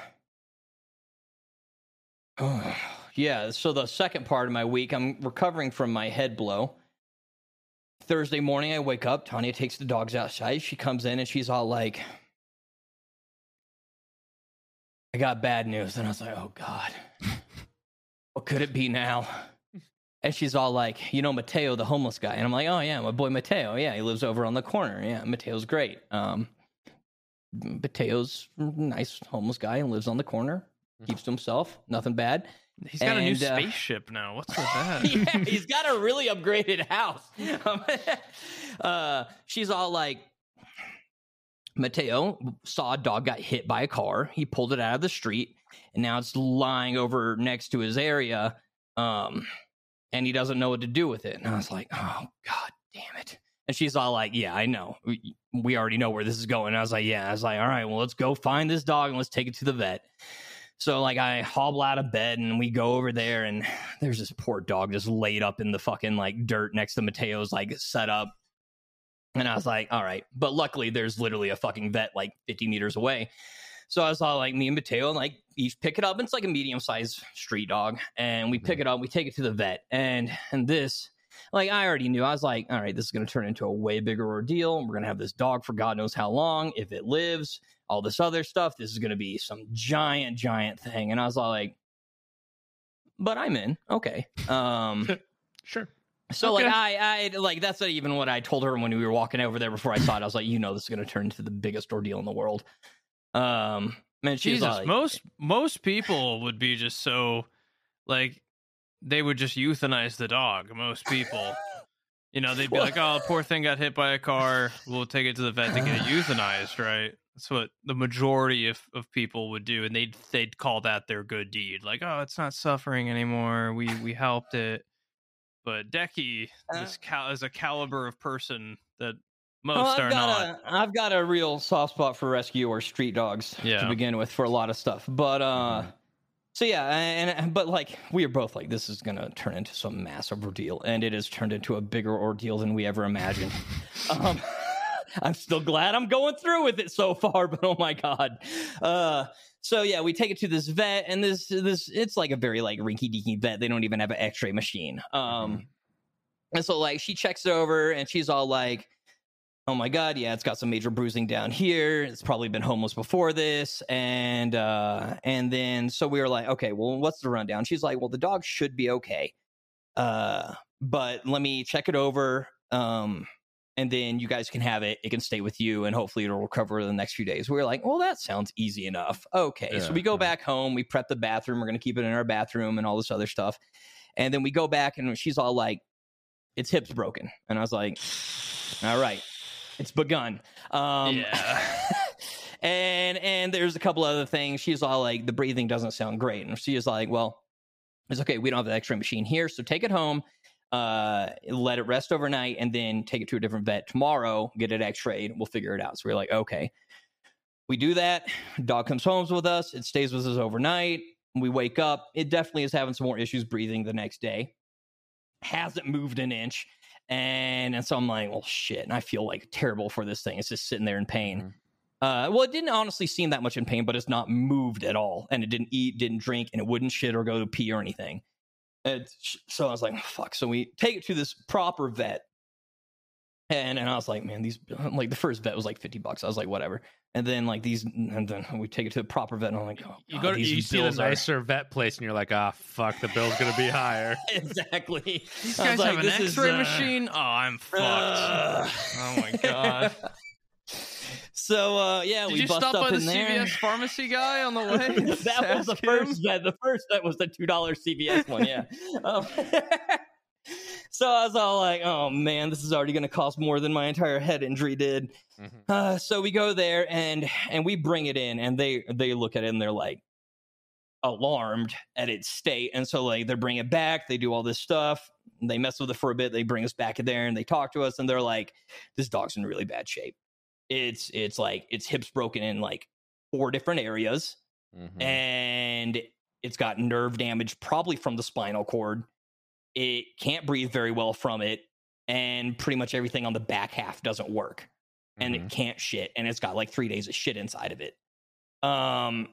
yeah, so the second part of my week, I'm recovering from my head blow. Thursday morning, I wake up. Tanya takes the dogs outside. She comes in and she's all like, I got bad news. And I was like, oh God, what could it be now? And she's all like, you know, Mateo, the homeless guy. And I'm like, oh, yeah, my boy Mateo. Yeah, he lives over on the corner. Yeah, Mateo's great. Um, Mateo's nice homeless guy and lives on the corner, keeps to himself, nothing bad. He's got a new And, uh, spaceship now. What's with that? yeah, he's got a really upgraded house. Um, uh, she's all like, Mateo saw a dog got hit by a car. He pulled it out of the street, and now it's lying over next to his area. Um, and he doesn't know what to do with it. And I was like, oh god damn it. And she's all like, yeah, I know. We, already know where this is going. And I was like, yeah. I was like, all right, well, let's go find this dog and let's take it to the vet. So like I hobble out of bed and we go over there and there's this poor dog just laid up in the fucking like dirt next to Mateo's like setup. And I was like, all right. But luckily there's literally a fucking vet like 50 meters away. So I was all like, me and Mateo, like, each pick it up. And it's like a medium sized street dog. And we pick it up, we take it to the vet. And and this, like, I already knew. I was like, all right, this is going to turn into a way bigger ordeal. We're going to have this dog for God knows how long. If it lives, all this other stuff, this is going to be some giant, giant thing. And I was all like, but I'm in. Okay. Um, Sure. so Okay. like I, I like that's not even what I told her when we were walking over there before I saw it. I was like, you know, this is going to turn into the biggest ordeal in the world. Um, man, she's Jesus, like, most most people would be just so like they would just euthanize the dog. Most people, you know, they'd be Well- like, "Oh, poor thing got hit by a car. We'll take it to the vet to get it euthanized." Right? That's what the majority of, of people would do, and they'd they'd call that their good deed. Like, "Oh, it's not suffering anymore. We we helped it." But Dekie Uh, is, cal- is a caliber of person that most I've are not. A, I've got a real soft spot for rescue or street dogs Yeah. to begin with for a lot of stuff. But uh, so yeah, and but like we are both like this is gonna turn into some massive ordeal, and it has turned into a bigger ordeal than we ever imagined. um, I'm still glad I'm going through with it so far, but oh my god. Uh, so yeah, we take it to this vet, and this this it's like a very like rinky dinky vet. They don't even have an X-ray machine. Um, and so like she checks it over, and she's all like oh my god yeah it's got some major bruising down here. It's probably been homeless before this. And uh and then so we were like okay well what's the rundown? She's like well the dog should be okay. Uh but let me check it over um and then you guys can have it. It can stay with you and hopefully it'll recover in the next few days. We were like well that sounds easy enough. Okay so we go yeah. back home. We prep the bathroom. We're gonna keep it in our bathroom and all this other stuff. And then we go back and she's all like its hips broken. And i was like all right it's begun. Um, Yeah. and and there's a couple other things. She's all like, the breathing doesn't sound great, and she is like, well, it's okay. We don't have the X-ray machine here, so take it home, uh, let it rest overnight, and then take it to a different vet tomorrow. Get it X-rayed. We'll figure it out. So we're like, okay. We do that. Dog comes home with us. It stays with us overnight. We wake up. It definitely is having some more issues breathing the next day. Hasn't moved an inch. And, and so I'm like, well, shit. And I feel like terrible for this thing. It's just sitting there in pain. Mhm. Uh, well, it didn't honestly seem that much in pain, but it's not moved at all, and it didn't eat, didn't drink, and it wouldn't shit or go to pee or anything. And so I was like, fuck. So we take it to this proper vet. And and I was like, man, these like the first vet was like 50 bucks. I was like, whatever. And then like these and then we take it to the proper vet and I'm like, oh, You go to these you see the bills are- nicer vet place and you're like, ah, fuck, the bill's gonna be higher. exactly. These guys like, have an X-ray uh, machine. Oh, I'm fucked. Ugh. oh my god. So uh yeah, Did we you bust stop up by the there. CVS pharmacy guy on the way? that was the Ask him? first vet. The first vet was the two dollar CVS one. Yeah. Um, so I was all like, "Oh man, this is already going to cost more than my entire head injury did." Mhm. Uh, so we go there and and we bring it in, and they they look at it and they're like alarmed at its state, and so like they bring it back. They do all this stuff. They mess with it for a bit. They bring us back in there and they talk to us, and they're like, "This dog's in really bad shape. It's it's like its hips broken in like four different areas." Mhm. and it's got nerve damage, probably from the spinal cord. It can't breathe very well from it, and pretty much everything on the back half doesn't work, and Mhm. it can't shit, and it's got like three days of shit inside of it. Um,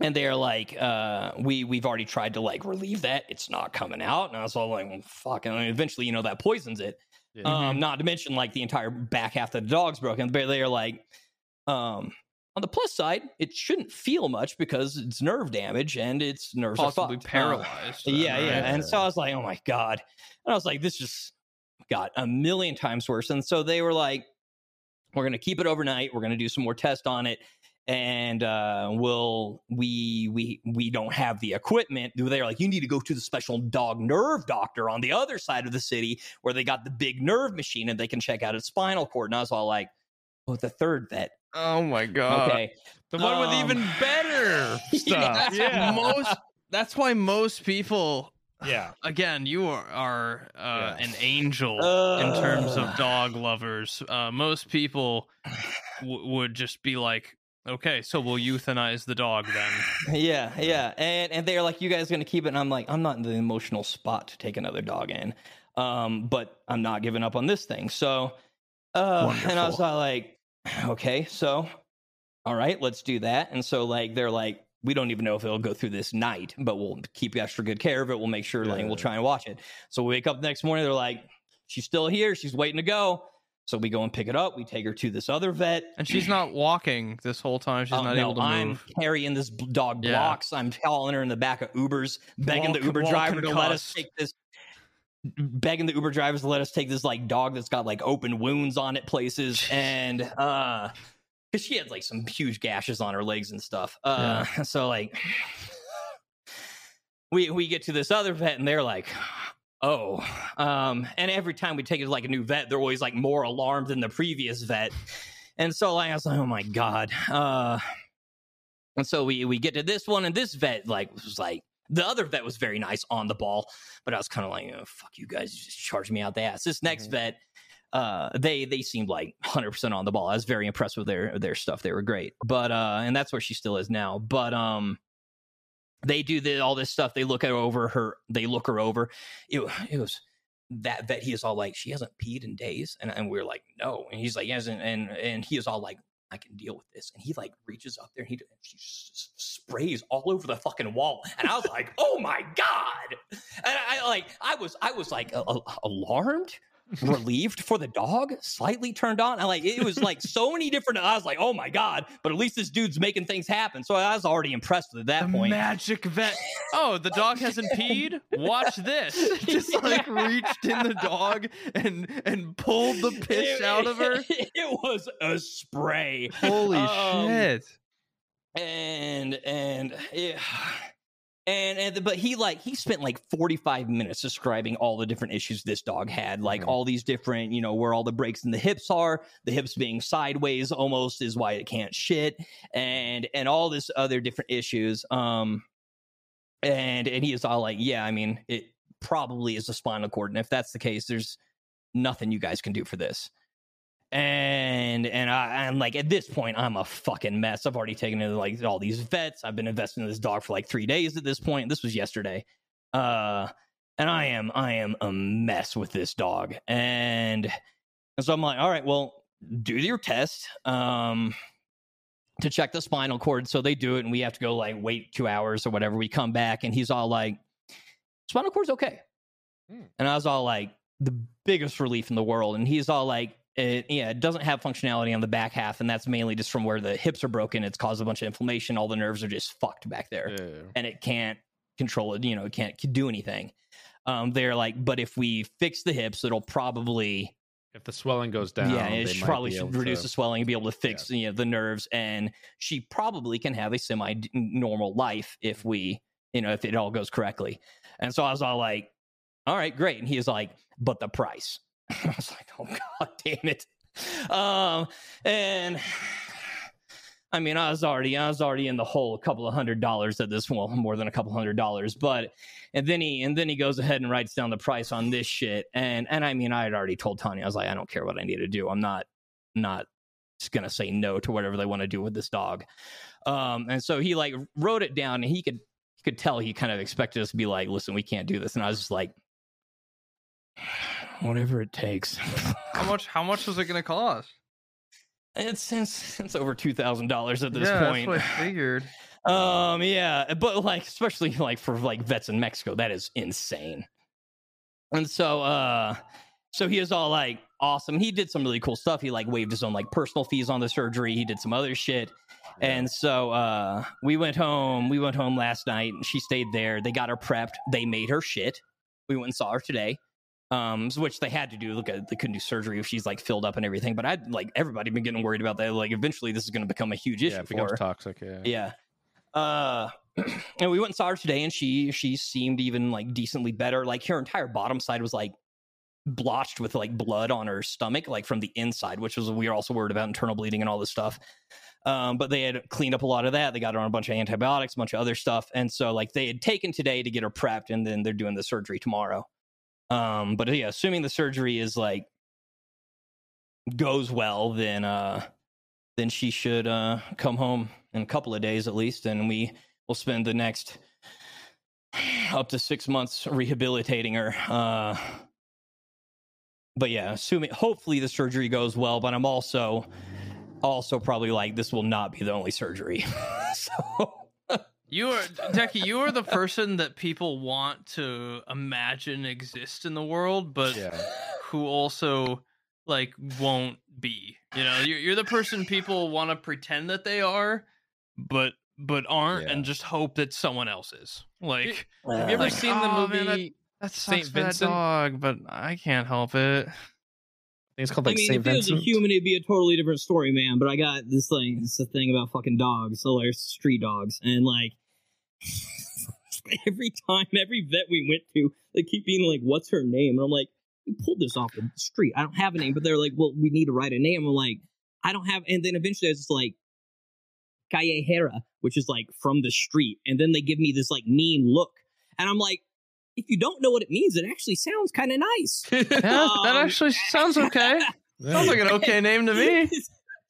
and they're like, uh, we we've already tried to like relieve that, it's not coming out, and I was all like, well, fuck, and eventually, you know, that poisons it. Yeah. Um, not to mention like the entire back half of the dog's broken. But they're like, um, on the plus side, it shouldn't feel much because it's nerve damage and its nerves Possibly are fucked. Uh, paralyzed. then, yeah, yeah. And so I was like, oh my god. And I was like, this just got a million times worse. And so they were like, we're gonna keep it overnight. We're gonna do some more tests on it. And uh, we'll we we we don't have the equipment. They're like, you need to go to the special dog nerve doctor on the other side of the city where they got the big nerve machine and they can check out its spinal cord. And I was all like, oh, the third vet. Oh my god. Okay, the one with um, even better stuff. That's yeah. most. That's why most people. yeah. Again, you are, are uh, Yeah. an angel in terms of dog lovers. Uh, most people w- would just be like, "Okay, so we'll euthanize the dog then." Yeah, yeah, and and they're like, "You guys gonna keep it?" And I'm like, "I'm not in the emotional spot to take another dog in, um, but I'm not giving up on this thing." So, uh, and I was like, "Okay, so, all right, let's do that." And so, like, they're like, "We don't even know if it'll go through this night, but we'll keep extra good care of it. We'll make sure, like, Yeah. we'll try and watch it." So we wake up the next morning. They're like, "She's still here. She's waiting to go." So we go and pick it up. We take her to this other vet. And she's not walking this whole time. She's Oh, not no, able to move. I'm move. carrying this dog Yeah. I'm calling her in the back of Ubers, begging the Uber driver to let us take this. Begging the Uber drivers to let us take this like dog that's got like open wounds on it places, and uh, because she had like some huge gashes on her legs and stuff. Uh, so like, we we get to this other vet, and they're like. Oh, um, and every time we take it to like a new vet, they're always like more alarmed than the previous vet. And so like, I was like, oh my God. Uh, and so we we get to this one, and this vet like was like the other vet was very nice on the ball, but I was kind of like, oh, fuck you guys, you just charged me out the ass. This next Mhm. vet, uh, they they seemed like 100 percent on the ball. I was very impressed with their their stuff. They were great, but uh, and that's where she still is now. But um, they do the, all this stuff. They look her over her. They look her over. It, it was that vet. He is all like, she hasn't peed in days, and and we're like, no. And he's like, yes, and and, and he is all like, I can deal with this. And he like reaches up there and he and she sprays all over the fucking wall. And I was like, oh my god! And I like, I was, I was like a- a- alarmed, relieved for the dog, slightly turned on. I like, it was like so many different. I was like, oh my god! But at least this dude's making things happen. So I was already impressed at that the point. magic vet. Oh, the dog hasn't peed. Watch this. Just like reached in the dog and and pulled the piss It- out of her. It was a spray. Holy Um, shit! and and yeah. And, and but he like he spent like 45 minutes describing all the different issues this dog had like Mhm. all these different you know where all the breaks in the hips are the hips being sideways almost is why it can't shit and and all this other different issues um and and he is all like yeah i mean it probably is a spinal cord and if that's the case there's nothing you guys can do for this and and I, I'm like at this point I'm a fucking mess. I've already taken to like all these vets. I've been investing in this dog for like three days at this point. This was yesterday, uh, and I am I am a mess with this dog. And, and so I'm like, all right, well, do your test. Um, to check the spinal cord. So they do it, and we have to go like wait two hours or whatever. We come back, and he's all like, "Spinal cord's okay," Hmm. and I was all like, "The biggest relief in the world." And he's all like, it, "Yeah, it doesn't have functionality on the back half, and that's mainly just from where the hips are broken. It's caused a bunch of inflammation. All the nerves are just fucked back there." Yeah. and it can't control it. You know, it can't do anything. Um, they're like, but if we fix the hips, it'll probably If the swelling goes down, yeah, it should probably should reduce to- the swelling and be able to fix you know the nerves, and she probably can have a semi normal life if we you know if it all goes correctly. And so I was all like, all right, great. And he was like, but the price. I was like, oh god damn it. Um, and I mean, I was already, I was already in the hole a couple of hundred dollars at this, well, more than a couple hundred dollars. But and then he, and then he goes ahead and writes down the price on this shit. And and I mean, I had already told Tanya, I was like, I don't care what I need to do. I'm not, not gonna say no to whatever they want to do with this dog. Um, and so he like wrote it down, and he could, he could tell he kind of expected us to be like, listen, we can't do this. And I was just like, whatever it takes. How much? How much was it going to cost? It's it's, it's over two thousand dollars at this yeah, point. that's what I figured. Um, yeah, but like, especially like for like vets in Mexico, that is insane. And so, uh, so he is all like awesome. He did some really cool stuff. He like waived his own like personal fees on the surgery. He did some other shit. And so, uh, we went home. We went home last night. and She stayed there. They got her prepped. They made her shit. We went and saw her today. Um, which they had to do. Look at they couldn't do surgery if she's like filled up and everything. But I'd like everybody been getting worried about that. Like eventually, this is going to become a huge issue yeah, it for becomes her. toxic. Yeah. Yeah. Uh and we went and saw her today and she she seemed even like decently better. Like her entire bottom side was like blotched with like blood on her stomach, like from the inside, which was we were also worried about internal bleeding and all this stuff. Um, but they had cleaned up a lot of that. They got her on a bunch of antibiotics, a bunch of other stuff. And so like they had taken today to get her prepped and then they're doing the surgery tomorrow. Um, but yeah, assuming the surgery is like goes well, then uh then she should uh come home in a couple of days at least, and we will spend the next up to six months rehabilitating her. Uh, but yeah, assuming hopefully the surgery goes well, but I'm also also probably like this will not be the only surgery. so You are Dekie. You are the person that people want to imagine exist in the world, but Yeah. who also like won't be. You know, you're, you're the person people want to pretend that they are, but but aren't, Yeah. and just hope that someone else is. Like, Have you ever Like, seen the "Oh, movie? man, that- that Saint sucks for that Vincent? dog, but I can't help it. I think it's called I like mean, Saint if it was a Vincent. human, it'd be a totally different story, man. But I got this thing. It's a thing about fucking dogs. So there's street dogs, and like every time, every vet we went to, they keep being like, "What's her name?" And I'm like, "We pulled this off the street. I don't have a name." But they're like, "Well, we need to write a name." I'm like, "I don't have." And then eventually, I was just like, Callejera, which is like from the street, and then they give me this like mean look, and I'm like. If you don't know what it means, it actually sounds kind of nice. Yeah, that Um, actually sounds okay. Sounds like an okay name to me.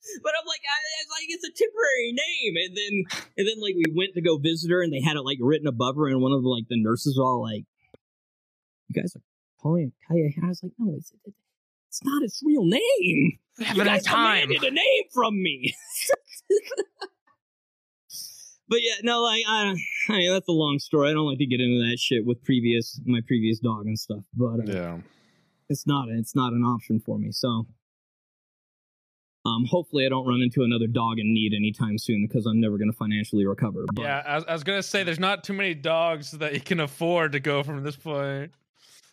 but I'm like, I, it's like it's a temporary name, and then and then like we went to go visit her, and they had it like written above her, and one of the like the nurses were all like, "You guys are calling it Kaya?" I was like, "No, it's it's not its real name. You guys time. demanded a name from me." but yeah, no, like I, I mean, that's a long story. I don't like to get into that shit with previous my previous dog and stuff, but uh, yeah. it's not it's not an option for me. So um hopefully I don't run into another dog in need anytime soon because I'm never going to financially recover. But Yeah, I was, I was gonna say there's not too many dogs that you can afford to go from this point.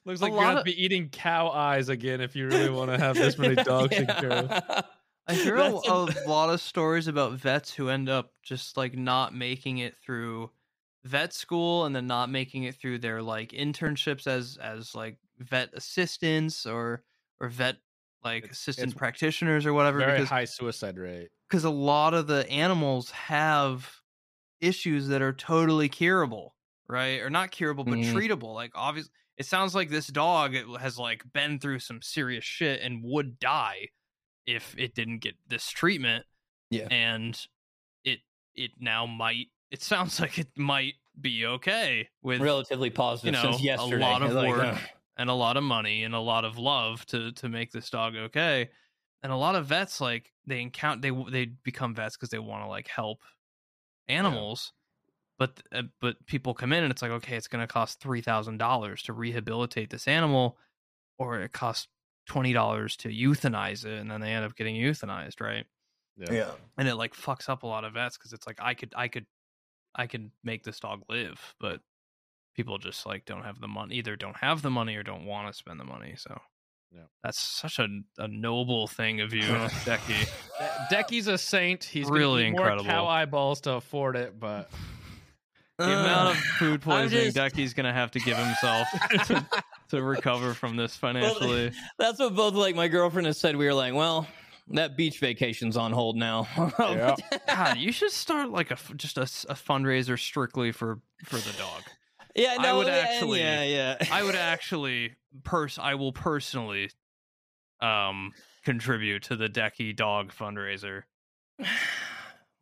Looks like you're gonna be eating cow eyes again if you really want to have this many dogs taken care of. I hear a, a lot of stories about vets who end up just like not making it through vet school and then not making it through their like internships as as like vet assistants or or vet like It's- assistant it's practitioners or whatever Very because high suicide rate. because a lot of the animals have issues that are totally curable, right? Or not curable, but Mhm. treatable. Like obviously, it sounds like this dog has like been through some serious shit and would die if it didn't get this treatment. Yeah. and it it now might. It sounds like it might be okay with Relatively positive you know, since yesterday. a lot of Like, work uh, and a lot of money and a lot of love to to make this dog okay. and a lot of vets like they encounter they they become vets because they want to like help animals but uh, but people come in and it's like okay it's going to cost $3000 to rehabilitate this animal or it costs $20 to euthanize it and then they end up getting euthanized right yeah. and it like fucks up a lot of vets because it's like i could i could i could make this dog live but people just like don't have the money either don't have the money or don't want to spend the money so Yeah. that's such a, a noble thing of you Dekie Dekie's a saint. He's gonna Really need more incredible. cow eyeballs to afford it, but the amount of Uh, food poisoning just- Dekie's gonna have to give himself to, to recover from this financially That's what both like my girlfriend has said. We were like, well, that beach vacation's on hold now. Yeah. god you should start like a f- just a fundraiser strictly for for the dog yeah, I no, would yeah, actually- yeah, yeah. I would actually pers I will personally um contribute to the Dekie dog fundraiser.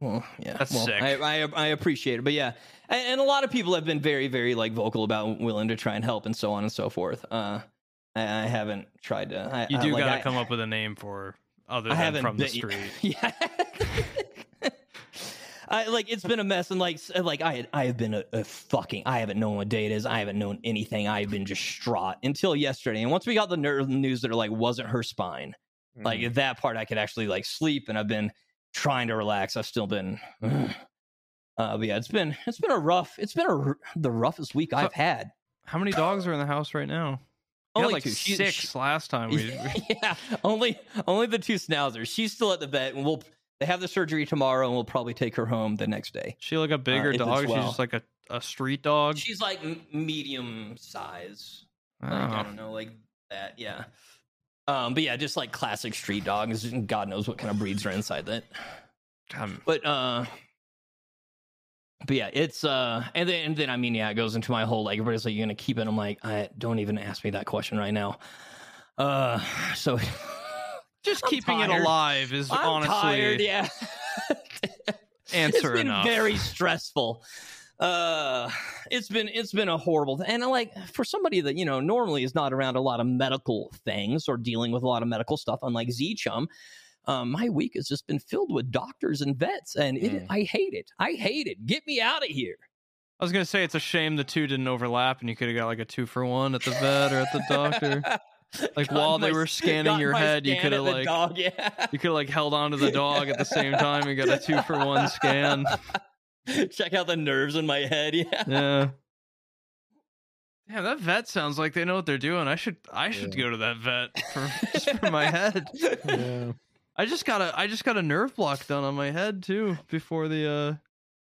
Well, yeah, That's well, sick. I, I I appreciate it, but yeah, and, and a lot of people have been very very like vocal about willing to try and help and so on and so forth. Uh, I, I haven't tried to. I, You I- do like, gotta come up with a name for other I than from the street. Yeah. I like it's been a mess and like like I had, I have been a, a fucking I haven't known what day it is I haven't known anything I've been just distraught until yesterday and once we got the ner- news that it like wasn't her spine like mm, that part I could actually like sleep and I've been trying to relax I've still been uh but yeah it's been it's been a rough it's been a, r- the roughest week I've had How many dogs are in the house right now? You Only like two. Six she- last time. We, yeah, only only the two schnauzers. She's still at the vet, and we'll they have the surgery tomorrow, and we'll probably take her home the next day. she like a bigger if it's dog. well. She's just like a, a street dog. She's like m- medium size, Oh. like, I don't know, like that. Yeah. Um, but yeah, just like classic street dogs. God knows what kind of breeds are inside that. God, But uh, but yeah, it's uh, and then and then I mean, yeah, it goes into my whole like everybody's like, you're gonna keep it. I'm like, I don't even ask me that question right now. Uh, so just I'm keeping it alive is I'm honestly tired. Yeah. answer it's been enough. very stressful uh it's been it's been a horrible th- and like for somebody that you know normally is not around a lot of medical things or dealing with a lot of medical stuff unlike ZChum um, my week has just been filled with doctors and vets and it, Mm. i hate it i hate it get me out of here I was gonna say it's a shame the two didn't overlap, and you could have got like a two for one at the vet or at the doctor. Like, Got while they were scanning your my head, you coulda, like- dog, yeah. You could have like held on to the dog at the same time and got a two for one scan. check out the nerves in my head yeah Yeah. Yeah, that vet sounds like they know what they're doing. I should I should Yeah. go to that vet for for my head. yeah. I just got a I just got a nerve block done on my head too before the uh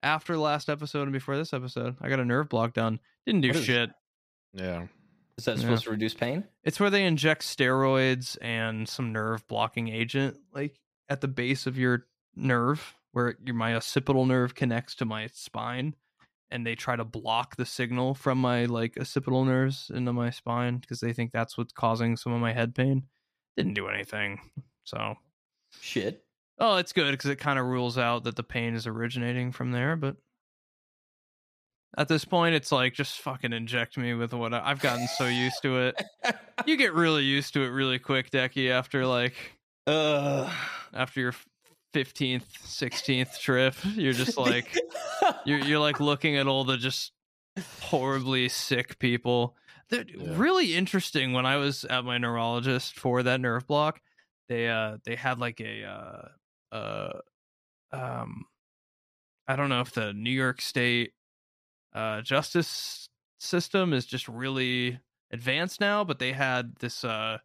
after last episode and before this episode. I got a nerve block done. Didn't do What is- shit. Yeah. Is that Yeah. supposed to reduce pain It's where they inject steroids and some nerve blocking agent like at the base of your nerve where your my occipital nerve connects to my spine and they try to block the signal from my like occipital nerves into my spine because they think that's what's causing some of my head pain. Didn't do anything. So, shit oh, it's good because it kind of rules out that the pain is originating from there, but at this point it's like just fucking inject me with what I, I've gotten so used to it you get really used to it really quick, Dekie, after like uh after your fifteenth, sixteenth trip. You're just like you're you're like looking at all the just horribly sick people. They're Yeah. really interesting when I was at my neurologist for that nerve block. They uh they had like a uh uh um I don't know if the New York State uh justice system is just really advanced now, but they had this uh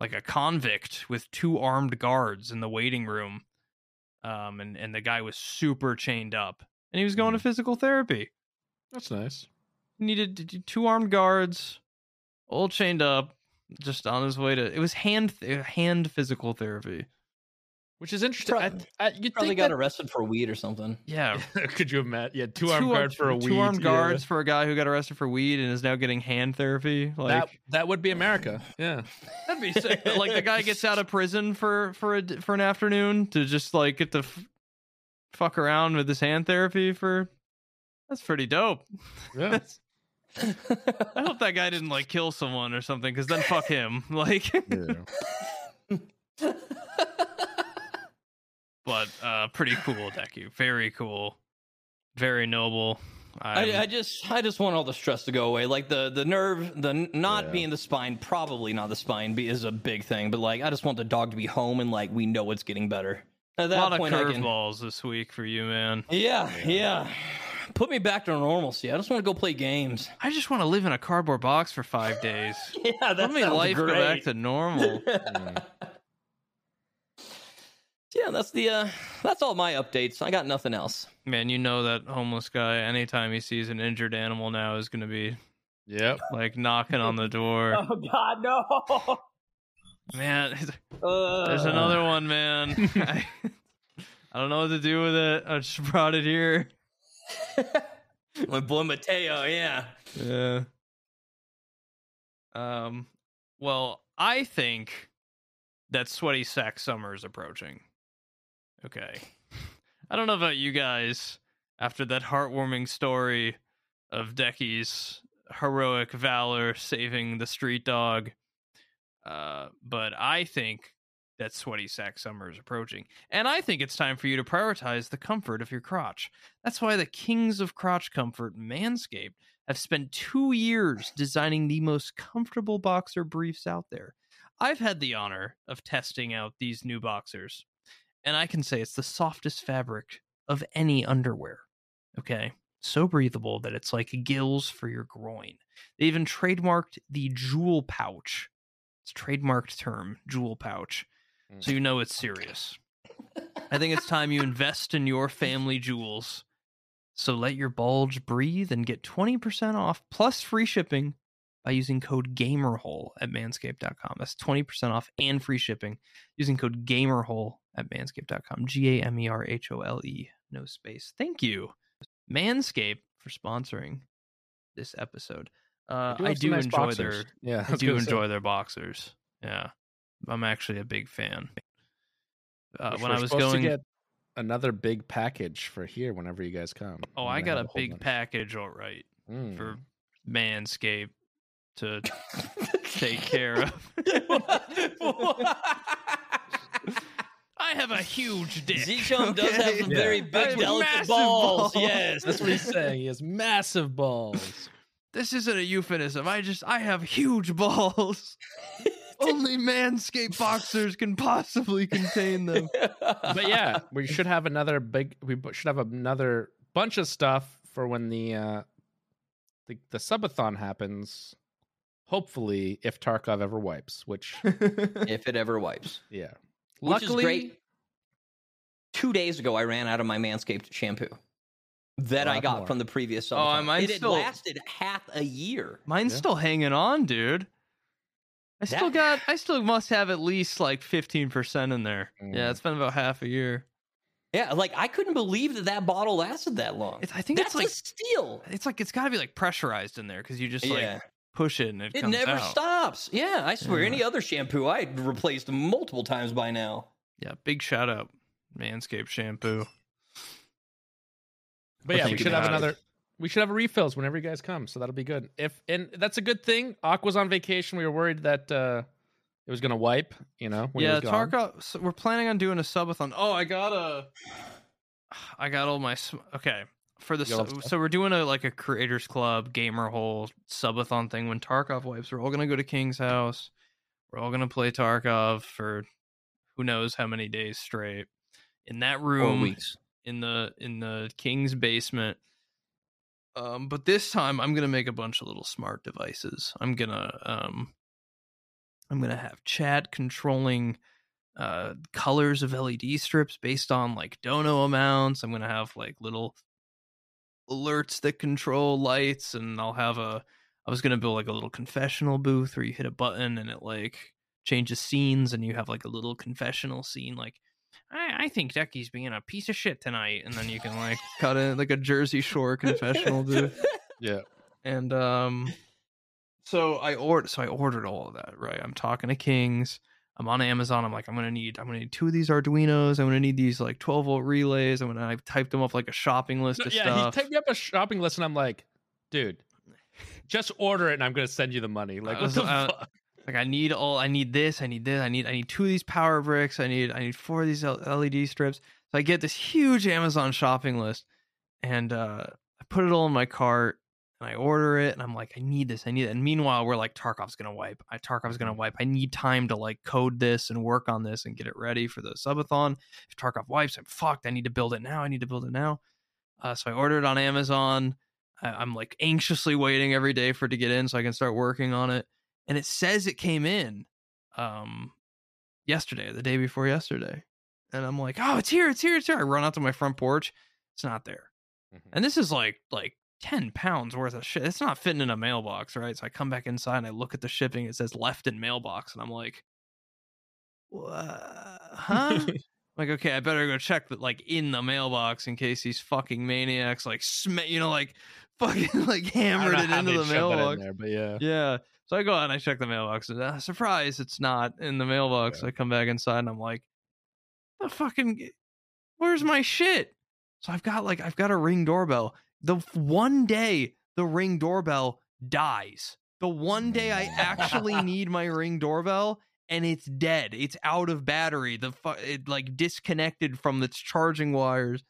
like a convict with two armed guards in the waiting room. Um and, and the guy was super chained up. And he was going to physical therapy. That's nice. He needed two armed guards, all chained up, just on his way to it was hand hand physical therapy. Which is interesting. I, I, you'd probably think got that, arrested for weed or something Yeah. Could you have met? Yeah, two armed ar- guard for a weed. Two armed yeah. guards for a guy who got arrested for weed and is now getting hand therapy. Like that that would be America. Yeah. That'd be sick. like the guy gets out of prison for for a, for an afternoon to just like get to f- fuck around with his hand therapy for. That's pretty dope. Yeah. That's- I hope that guy didn't like kill someone or something, because then fuck him. Like, yeah. But uh, pretty cool, Dekie. Very cool, very noble. I, I'm- just I just want all the stress to go away. Like the the nerve, the not Yeah. being the spine, probably not the spine, be, is a big thing. But like, I just want the dog to be home and like we know it's getting better. At a that lot of point, I can. curveballs this week for you, man. Yeah, yeah. Put me back to normalcy. I just want to go play games. I just want to live in a cardboard box for five days. Yeah, that Let me life great. go back to normal. Yeah, that's the uh that's all my updates. I got nothing else. Man, you know that homeless guy. Anytime he sees an injured animal now, is going to be Yep. like knocking on the door. Oh God, no! Man, Uh, there's another one, man. I, I don't know what to do with it. I just brought it here. My boy Mateo, yeah. Yeah. Um. Well, I think that sweaty sack summer is approaching. Okay. I don't know about you guys. After that heartwarming story of Dekie's heroic valor saving the street dog, uh, but I think that sweaty sack summer is approaching, and I think it's time for you to prioritize the comfort of your crotch. That's why the kings of crotch comfort, Manscaped, have spent two years designing the most comfortable boxer briefs out there. I've had the honor of testing out these new boxers, and I can say it's the softest fabric of any underwear. Okay? So breathable that it's like gills for your groin. They even trademarked the jewel pouch. It's a trademarked term, jewel pouch. Mm. So you know it's serious. I think it's time you invest in your family jewels. So let your bulge breathe and get 20% off plus free shipping by using code GAMERHOLE at manscaped.com. That's 20% off and free shipping using code GAMERHOLE at manscaped.com. G A M E R H O L E, no space. Thank you, Manscaped, for sponsoring this episode. Uh, I have some do nice enjoy boxers. their Yeah, I do enjoy their boxers. Yeah, I'm actually a big fan. Uh, when I was going, to get another big package for here whenever you guys come. oh, I got a big bunch. package, all right, Mm. for Manscaped to take care of. I have a huge dick. ZChum does have some Yeah. very big, delicate balls. balls. Yes, That's what he's saying. He has massive balls. This isn't a euphemism. I just I have huge balls. Only Manscaped boxers can possibly contain them. But yeah, we should have another big. We should have another bunch of stuff for when the uh the the subathon happens. Hopefully, if Tarkov ever wipes, which if it ever wipes. yeah, Which luckily, is great. Two days ago, I ran out of my Manscaped shampoo that I got more. from the previous Oh, summer. mine's it still- lasted half a year. Mine's Yeah. still hanging on, dude. I still That- got I still must have at least like 15% in there. Mm. Yeah, it's been about half a year. Yeah, like I couldn't believe that that bottle lasted that long. It's, I think That's it's like a steal. it's like it's got to be like pressurized in there cuz you just like yeah, push it and it, it comes never out. stops. Yeah, I swear, Yeah. any other shampoo I'd replaced multiple times by now. Yeah, big shout out Manscaped shampoo. but yeah, we should have about it. another. We should have a refills whenever you guys come, so that'll be good. If and that's a good thing. Aqua's on vacation. We were worried that uh it was gonna wipe. You know, when yeah, was. Tarkov. So we're planning on doing a subathon. Oh, I got a. I got all my. Okay, for the You got all the sub- so we're doing a like a creators club gamer hole subathon thing. When Tarkov wipes, we're all gonna go to King's house. We're all gonna play Tarkov for who knows how many days straight in that room in the in the King's basement. Um, but this time I'm gonna make a bunch of little smart devices. I'm gonna um, I'm gonna have chat controlling uh colors of LED strips based on like dono amounts. I'm gonna have like little alerts that control lights, and I'll have a. I was gonna build like a little confessional booth where you hit a button and it like changes scenes, and you have like a little confessional scene like. I, I think Dekie's being a piece of shit tonight, and then you can like cut in like a Jersey Shore confessional booth Yeah, and um so i ordered so i ordered all of that right i'm talking to kings i'm on amazon i'm like i'm gonna need i'm gonna need two of these arduinos i'm gonna need these like 12 volt relays i'm gonna i typed them up like a shopping list No, of yeah. stuff He typed me up a shopping list, and I'm like, dude, just order it, and I'm gonna send you the money. Like, I what was- the uh, fuck? like i need all i need this i need this i need i need two of these power bricks i need i need four of these led strips So I get this huge Amazon shopping list, and uh, I put it all in my cart, and I order it, and I'm like, I need this, I need it. And meanwhile, we're like, Tarkov's gonna wipe. I Tarkov's gonna wipe. I need time to like code this and work on this and get it ready for the subathon. If Tarkov wipes, I'm fucked. I need to build it now. I need to build it now. Uh, so I ordered it on Amazon. I, I'm like anxiously waiting every day for it to get in so I can start working on it. And it says it came in um yesterday, the day before yesterday. And I'm like, oh, it's here, it's here, it's here. I run out to my front porch. It's not there. Mhm. And this is like like 10 pounds worth of shit. It's not fitting in a mailbox, right? So I come back inside and I look at the shipping. It says left in mailbox. And I'm like, "Wha- huh? like, okay, I better go check that like in the mailbox in case these fucking maniacs like sm- you know, like fucking like hammered it into the mailbox. there, but yeah. Yeah. So I go out and I check the mailbox. And, uh, surprise, it's not in the mailbox. Yeah. I come back inside and I'm like, the fucking, where's my shit? So I've got like, I've got a ring doorbell. The one day the ring doorbell dies, the one day I actually need my ring doorbell and it's dead. It's out of battery. The fu- it like disconnected from its charging wires.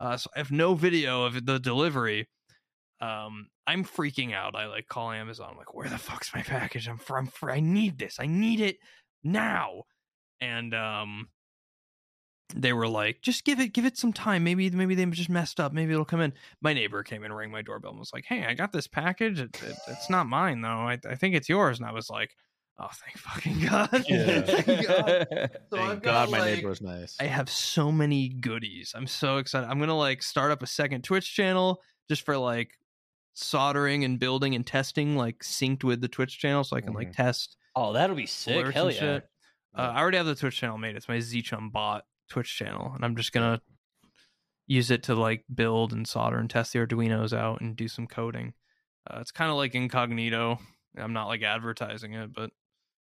Uh, so I have no video of the delivery. Um i'm freaking out. I like call amazon. I'm like where the fuck's my package? I'm from fr- i need this. I need it now. And um they were like just give it give it some time maybe maybe they just messed up maybe it'll come in my neighbor came in rang my doorbell and was like hey i got this package it, it, it's not mine though I, I think it's yours and i was like oh thank fucking god Yeah. Thank God. So Thank I've God my like- neighbor was nice. I have so many goodies. I'm so excited. I'm gonna like start up a second Twitch channel just for like soldering and building and testing, like synced with the Twitch channel, so I can like test oh, that'll be sick. Hell yeah. shit. Uh, I already have the Twitch channel made. It's my ZChum bot Twitch channel, and I'm just gonna use it to like build and solder and test the Arduino's out and do some coding. Uh, it's kind of like incognito. I'm not like advertising it, but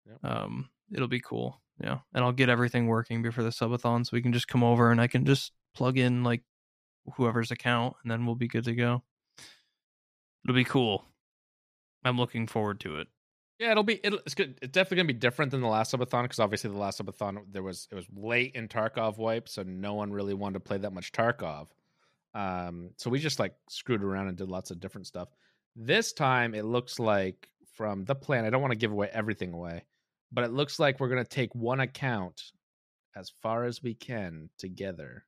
Yep. um, it'll be cool. Yeah, and I'll get everything working before the subathon, so we can just come over and I can just plug in like whoever's account, and then we'll be good to go. It'll be cool. I'm looking forward to it. Yeah, it'll be. It'll, it's good. It's definitely gonna be different than the last subathon because obviously the last subathon there was it was late in Tarkov wipe, so no one really wanted to play that much Tarkov. Um, so we just like screwed around and did lots of different stuff. This time it looks like from the plan. I don't want to give away everything away, but it looks like we're gonna take one account as far as we can together.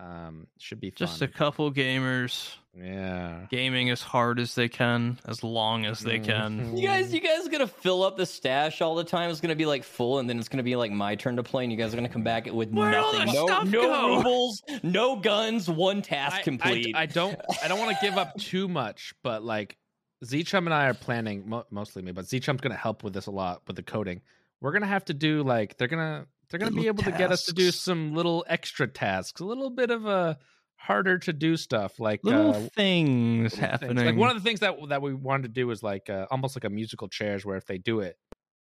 Um, should be fun. Just a couple gamers yeah. gaming as hard as they can, as long as they can. You guys, you guys gonna fill up the stash all the time. It's gonna be like full, and then it's gonna be like my turn to play, and you guys are gonna come back with Where'd all nothing. the No, stuff no go? rubles, no guns, one task I- I- complete. I, don't. I don't want to give up too much, but like ZChum and I are planning, mo- mostly me, but ZChum's going to help with this a lot with the coding. We're gonna have to do like they're gonna they're gonna be Little able to get us to do some little extra tasks, a little bit of a harder to do stuff like Little uh, things little things. happening. Like one of the things that that we wanted to do is like uh, almost like a musical chairs, where if they do it,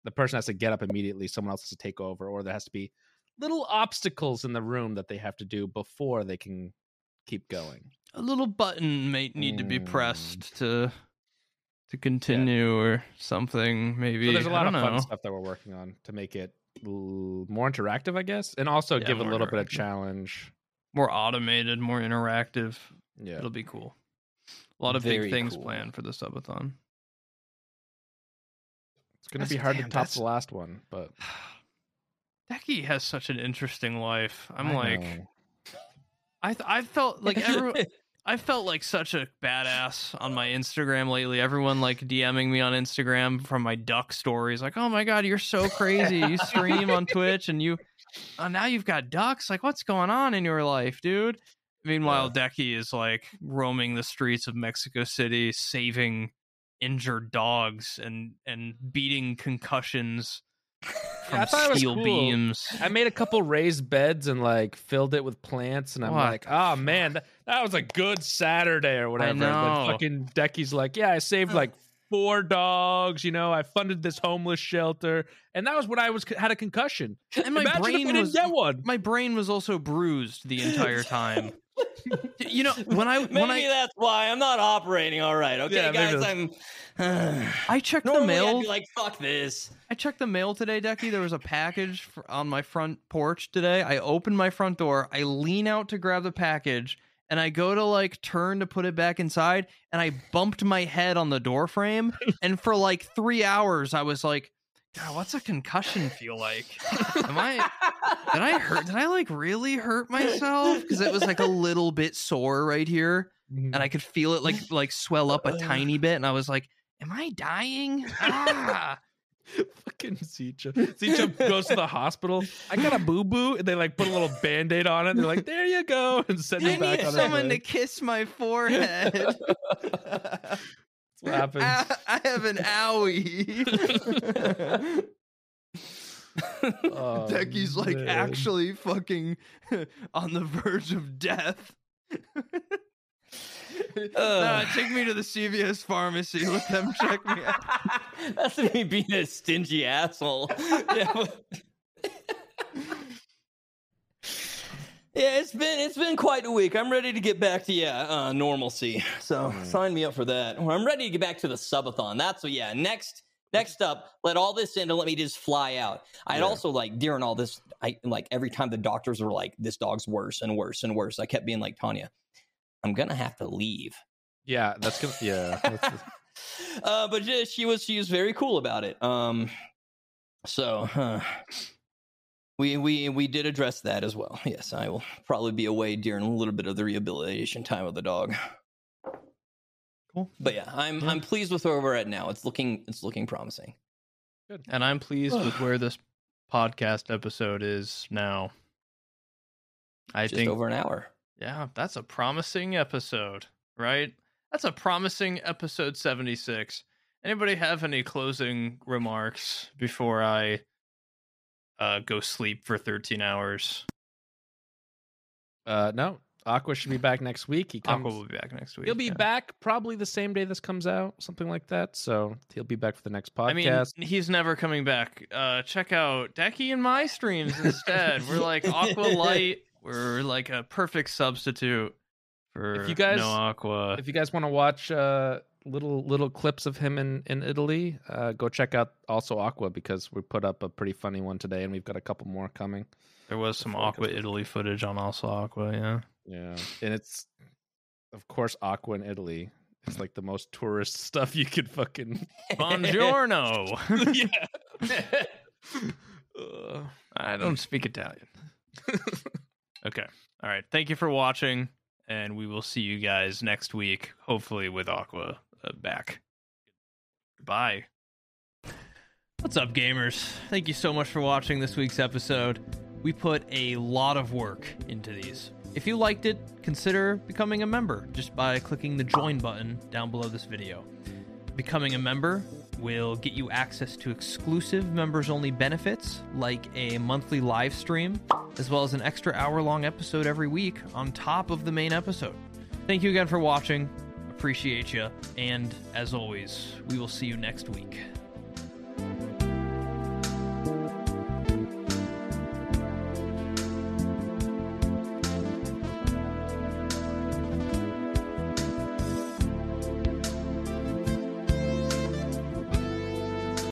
the person has to get up immediately, someone else has to take over, or there has to be little obstacles in the room that they have to do before they can keep going. a little button may need to be Mm. pressed to to continue or something. Maybe So there's a lot of don't fun stuff that we're working on to make it more interactive, I guess, and also Yeah, give a little bit of challenge. more automated, more interactive. Yeah, It'll be cool. A lot of Very big things cool. planned for the subathon. it's gonna be hard damn, to top that's- the last one, but Dekie has such an interesting life. I'm I like, know. I th- I felt like everyone. I felt like such a badass on my Instagram lately. Everyone like DMing me on Instagram from my duck stories, like, "Oh my god, you're so crazy! You stream on Twitch and you uh, now you've got ducks. Like, what's going on in your life, dude?" Meanwhile, Dekie is like roaming the streets of Mexico City, saving injured dogs and and beating concussions from I thought it was steel cool. beams. I made a couple raised beds and like filled it with plants, and I'm What like, oh man, that, that was a good Saturday or whatever. And know. then fucking Dekie's like, yeah, I saved like four dogs. You know, I funded this homeless shelter, and that was when I was had a concussion. And my Imagine brain if I didn't was get one. my brain was also bruised the entire time. You know, when I Maybe when I that's why I'm not operating all right. Okay, Yeah, guys, I'm. I checked the mail, be like, "Fuck this." I checked the mail today, Dekie. There was a package for, on my front porch today. I open my front door. I lean out to grab the package, and I go to like turn to put it back inside, and I bumped my head on the door frame. and for like three hours, I was like, "God, what's a concussion feel like? Am I? Did I hurt? Did I like really hurt myself? Because it was like a little bit sore right here, and I could feel it like like swell up a tiny bit, and I was like." Am I dying? Ah. Fucking Zicha. Zicha goes to the hospital. I got a boo boo. And they like put a little band aid on it. And they're like, there you go. And send I back need on someone to kiss my forehead. What happens. I, I have an owie. Oh, Dekie's like man. actually fucking on the verge of death. Nah, take me to the CVS pharmacy. Let them check me out. That's me being a stingy asshole. yeah, but- Yeah, it's been it's been quite a week. I'm ready to get back to yeah uh, normalcy. So sign me up for that. I'm ready to get back to the subathon. That's what. Yeah, next next up, let all this in and let me just fly out. I'd Yeah. also like during all this, I like every time the doctors were like, "This dog's worse and worse and worse." I kept being like, "Tanya, I'm gonna have to leave." Yeah, that's gonna. Yeah. that's- uh, but yeah, she was she was very cool about it. Um, so huh. We we we did address that as well. Yes, I will probably be away during a little bit of the rehabilitation time of the dog. Cool. But yeah, I'm Yeah. I'm pleased with where we're at now. It's looking it's looking promising. Good. And I'm pleased with where this podcast episode is now. I Just think over an hour. Yeah, that's a promising episode, right? That's a promising episode 76. Anybody have any closing remarks before I uh go sleep for 13 hours? Uh, no, Aqua should be back next week. He comes. Aqua will be back next week. He'll be yeah. back probably the same day this comes out, something like that. So he'll be back for the next podcast. I mean, he's never coming back. Uh check out Dekie and my streams instead. We're like Aqua Light. We're like a perfect substitute for If you guys- no Aqua. if you guys want to watch uh, little little clips of him in in Italy, uh, go check out also Aqua because we put up a pretty funny one today, and we've got a couple more coming. There was some Aqua Italy footage on also Aqua, yeah. Yeah, and it's of course Aqua in Italy. It's like the most tourist stuff you could fucking. Buongiorno. yeah. Uh, I don't speak Italian. okay. All right. Thank you for watching, and we will see you guys next week, hopefully with Aqua Uh, back. Goodbye. What's up, gamers? Thank you so much for watching this week's episode. We put a lot of work into these. If you liked it, consider becoming a member just by clicking the join button down below this video. Becoming a member will get you access to exclusive members only benefits like a monthly live stream, as well as an extra hour long episode every week on top of the main episode. Thank you again for watching. Appreciate you. And as always, we will see you next week.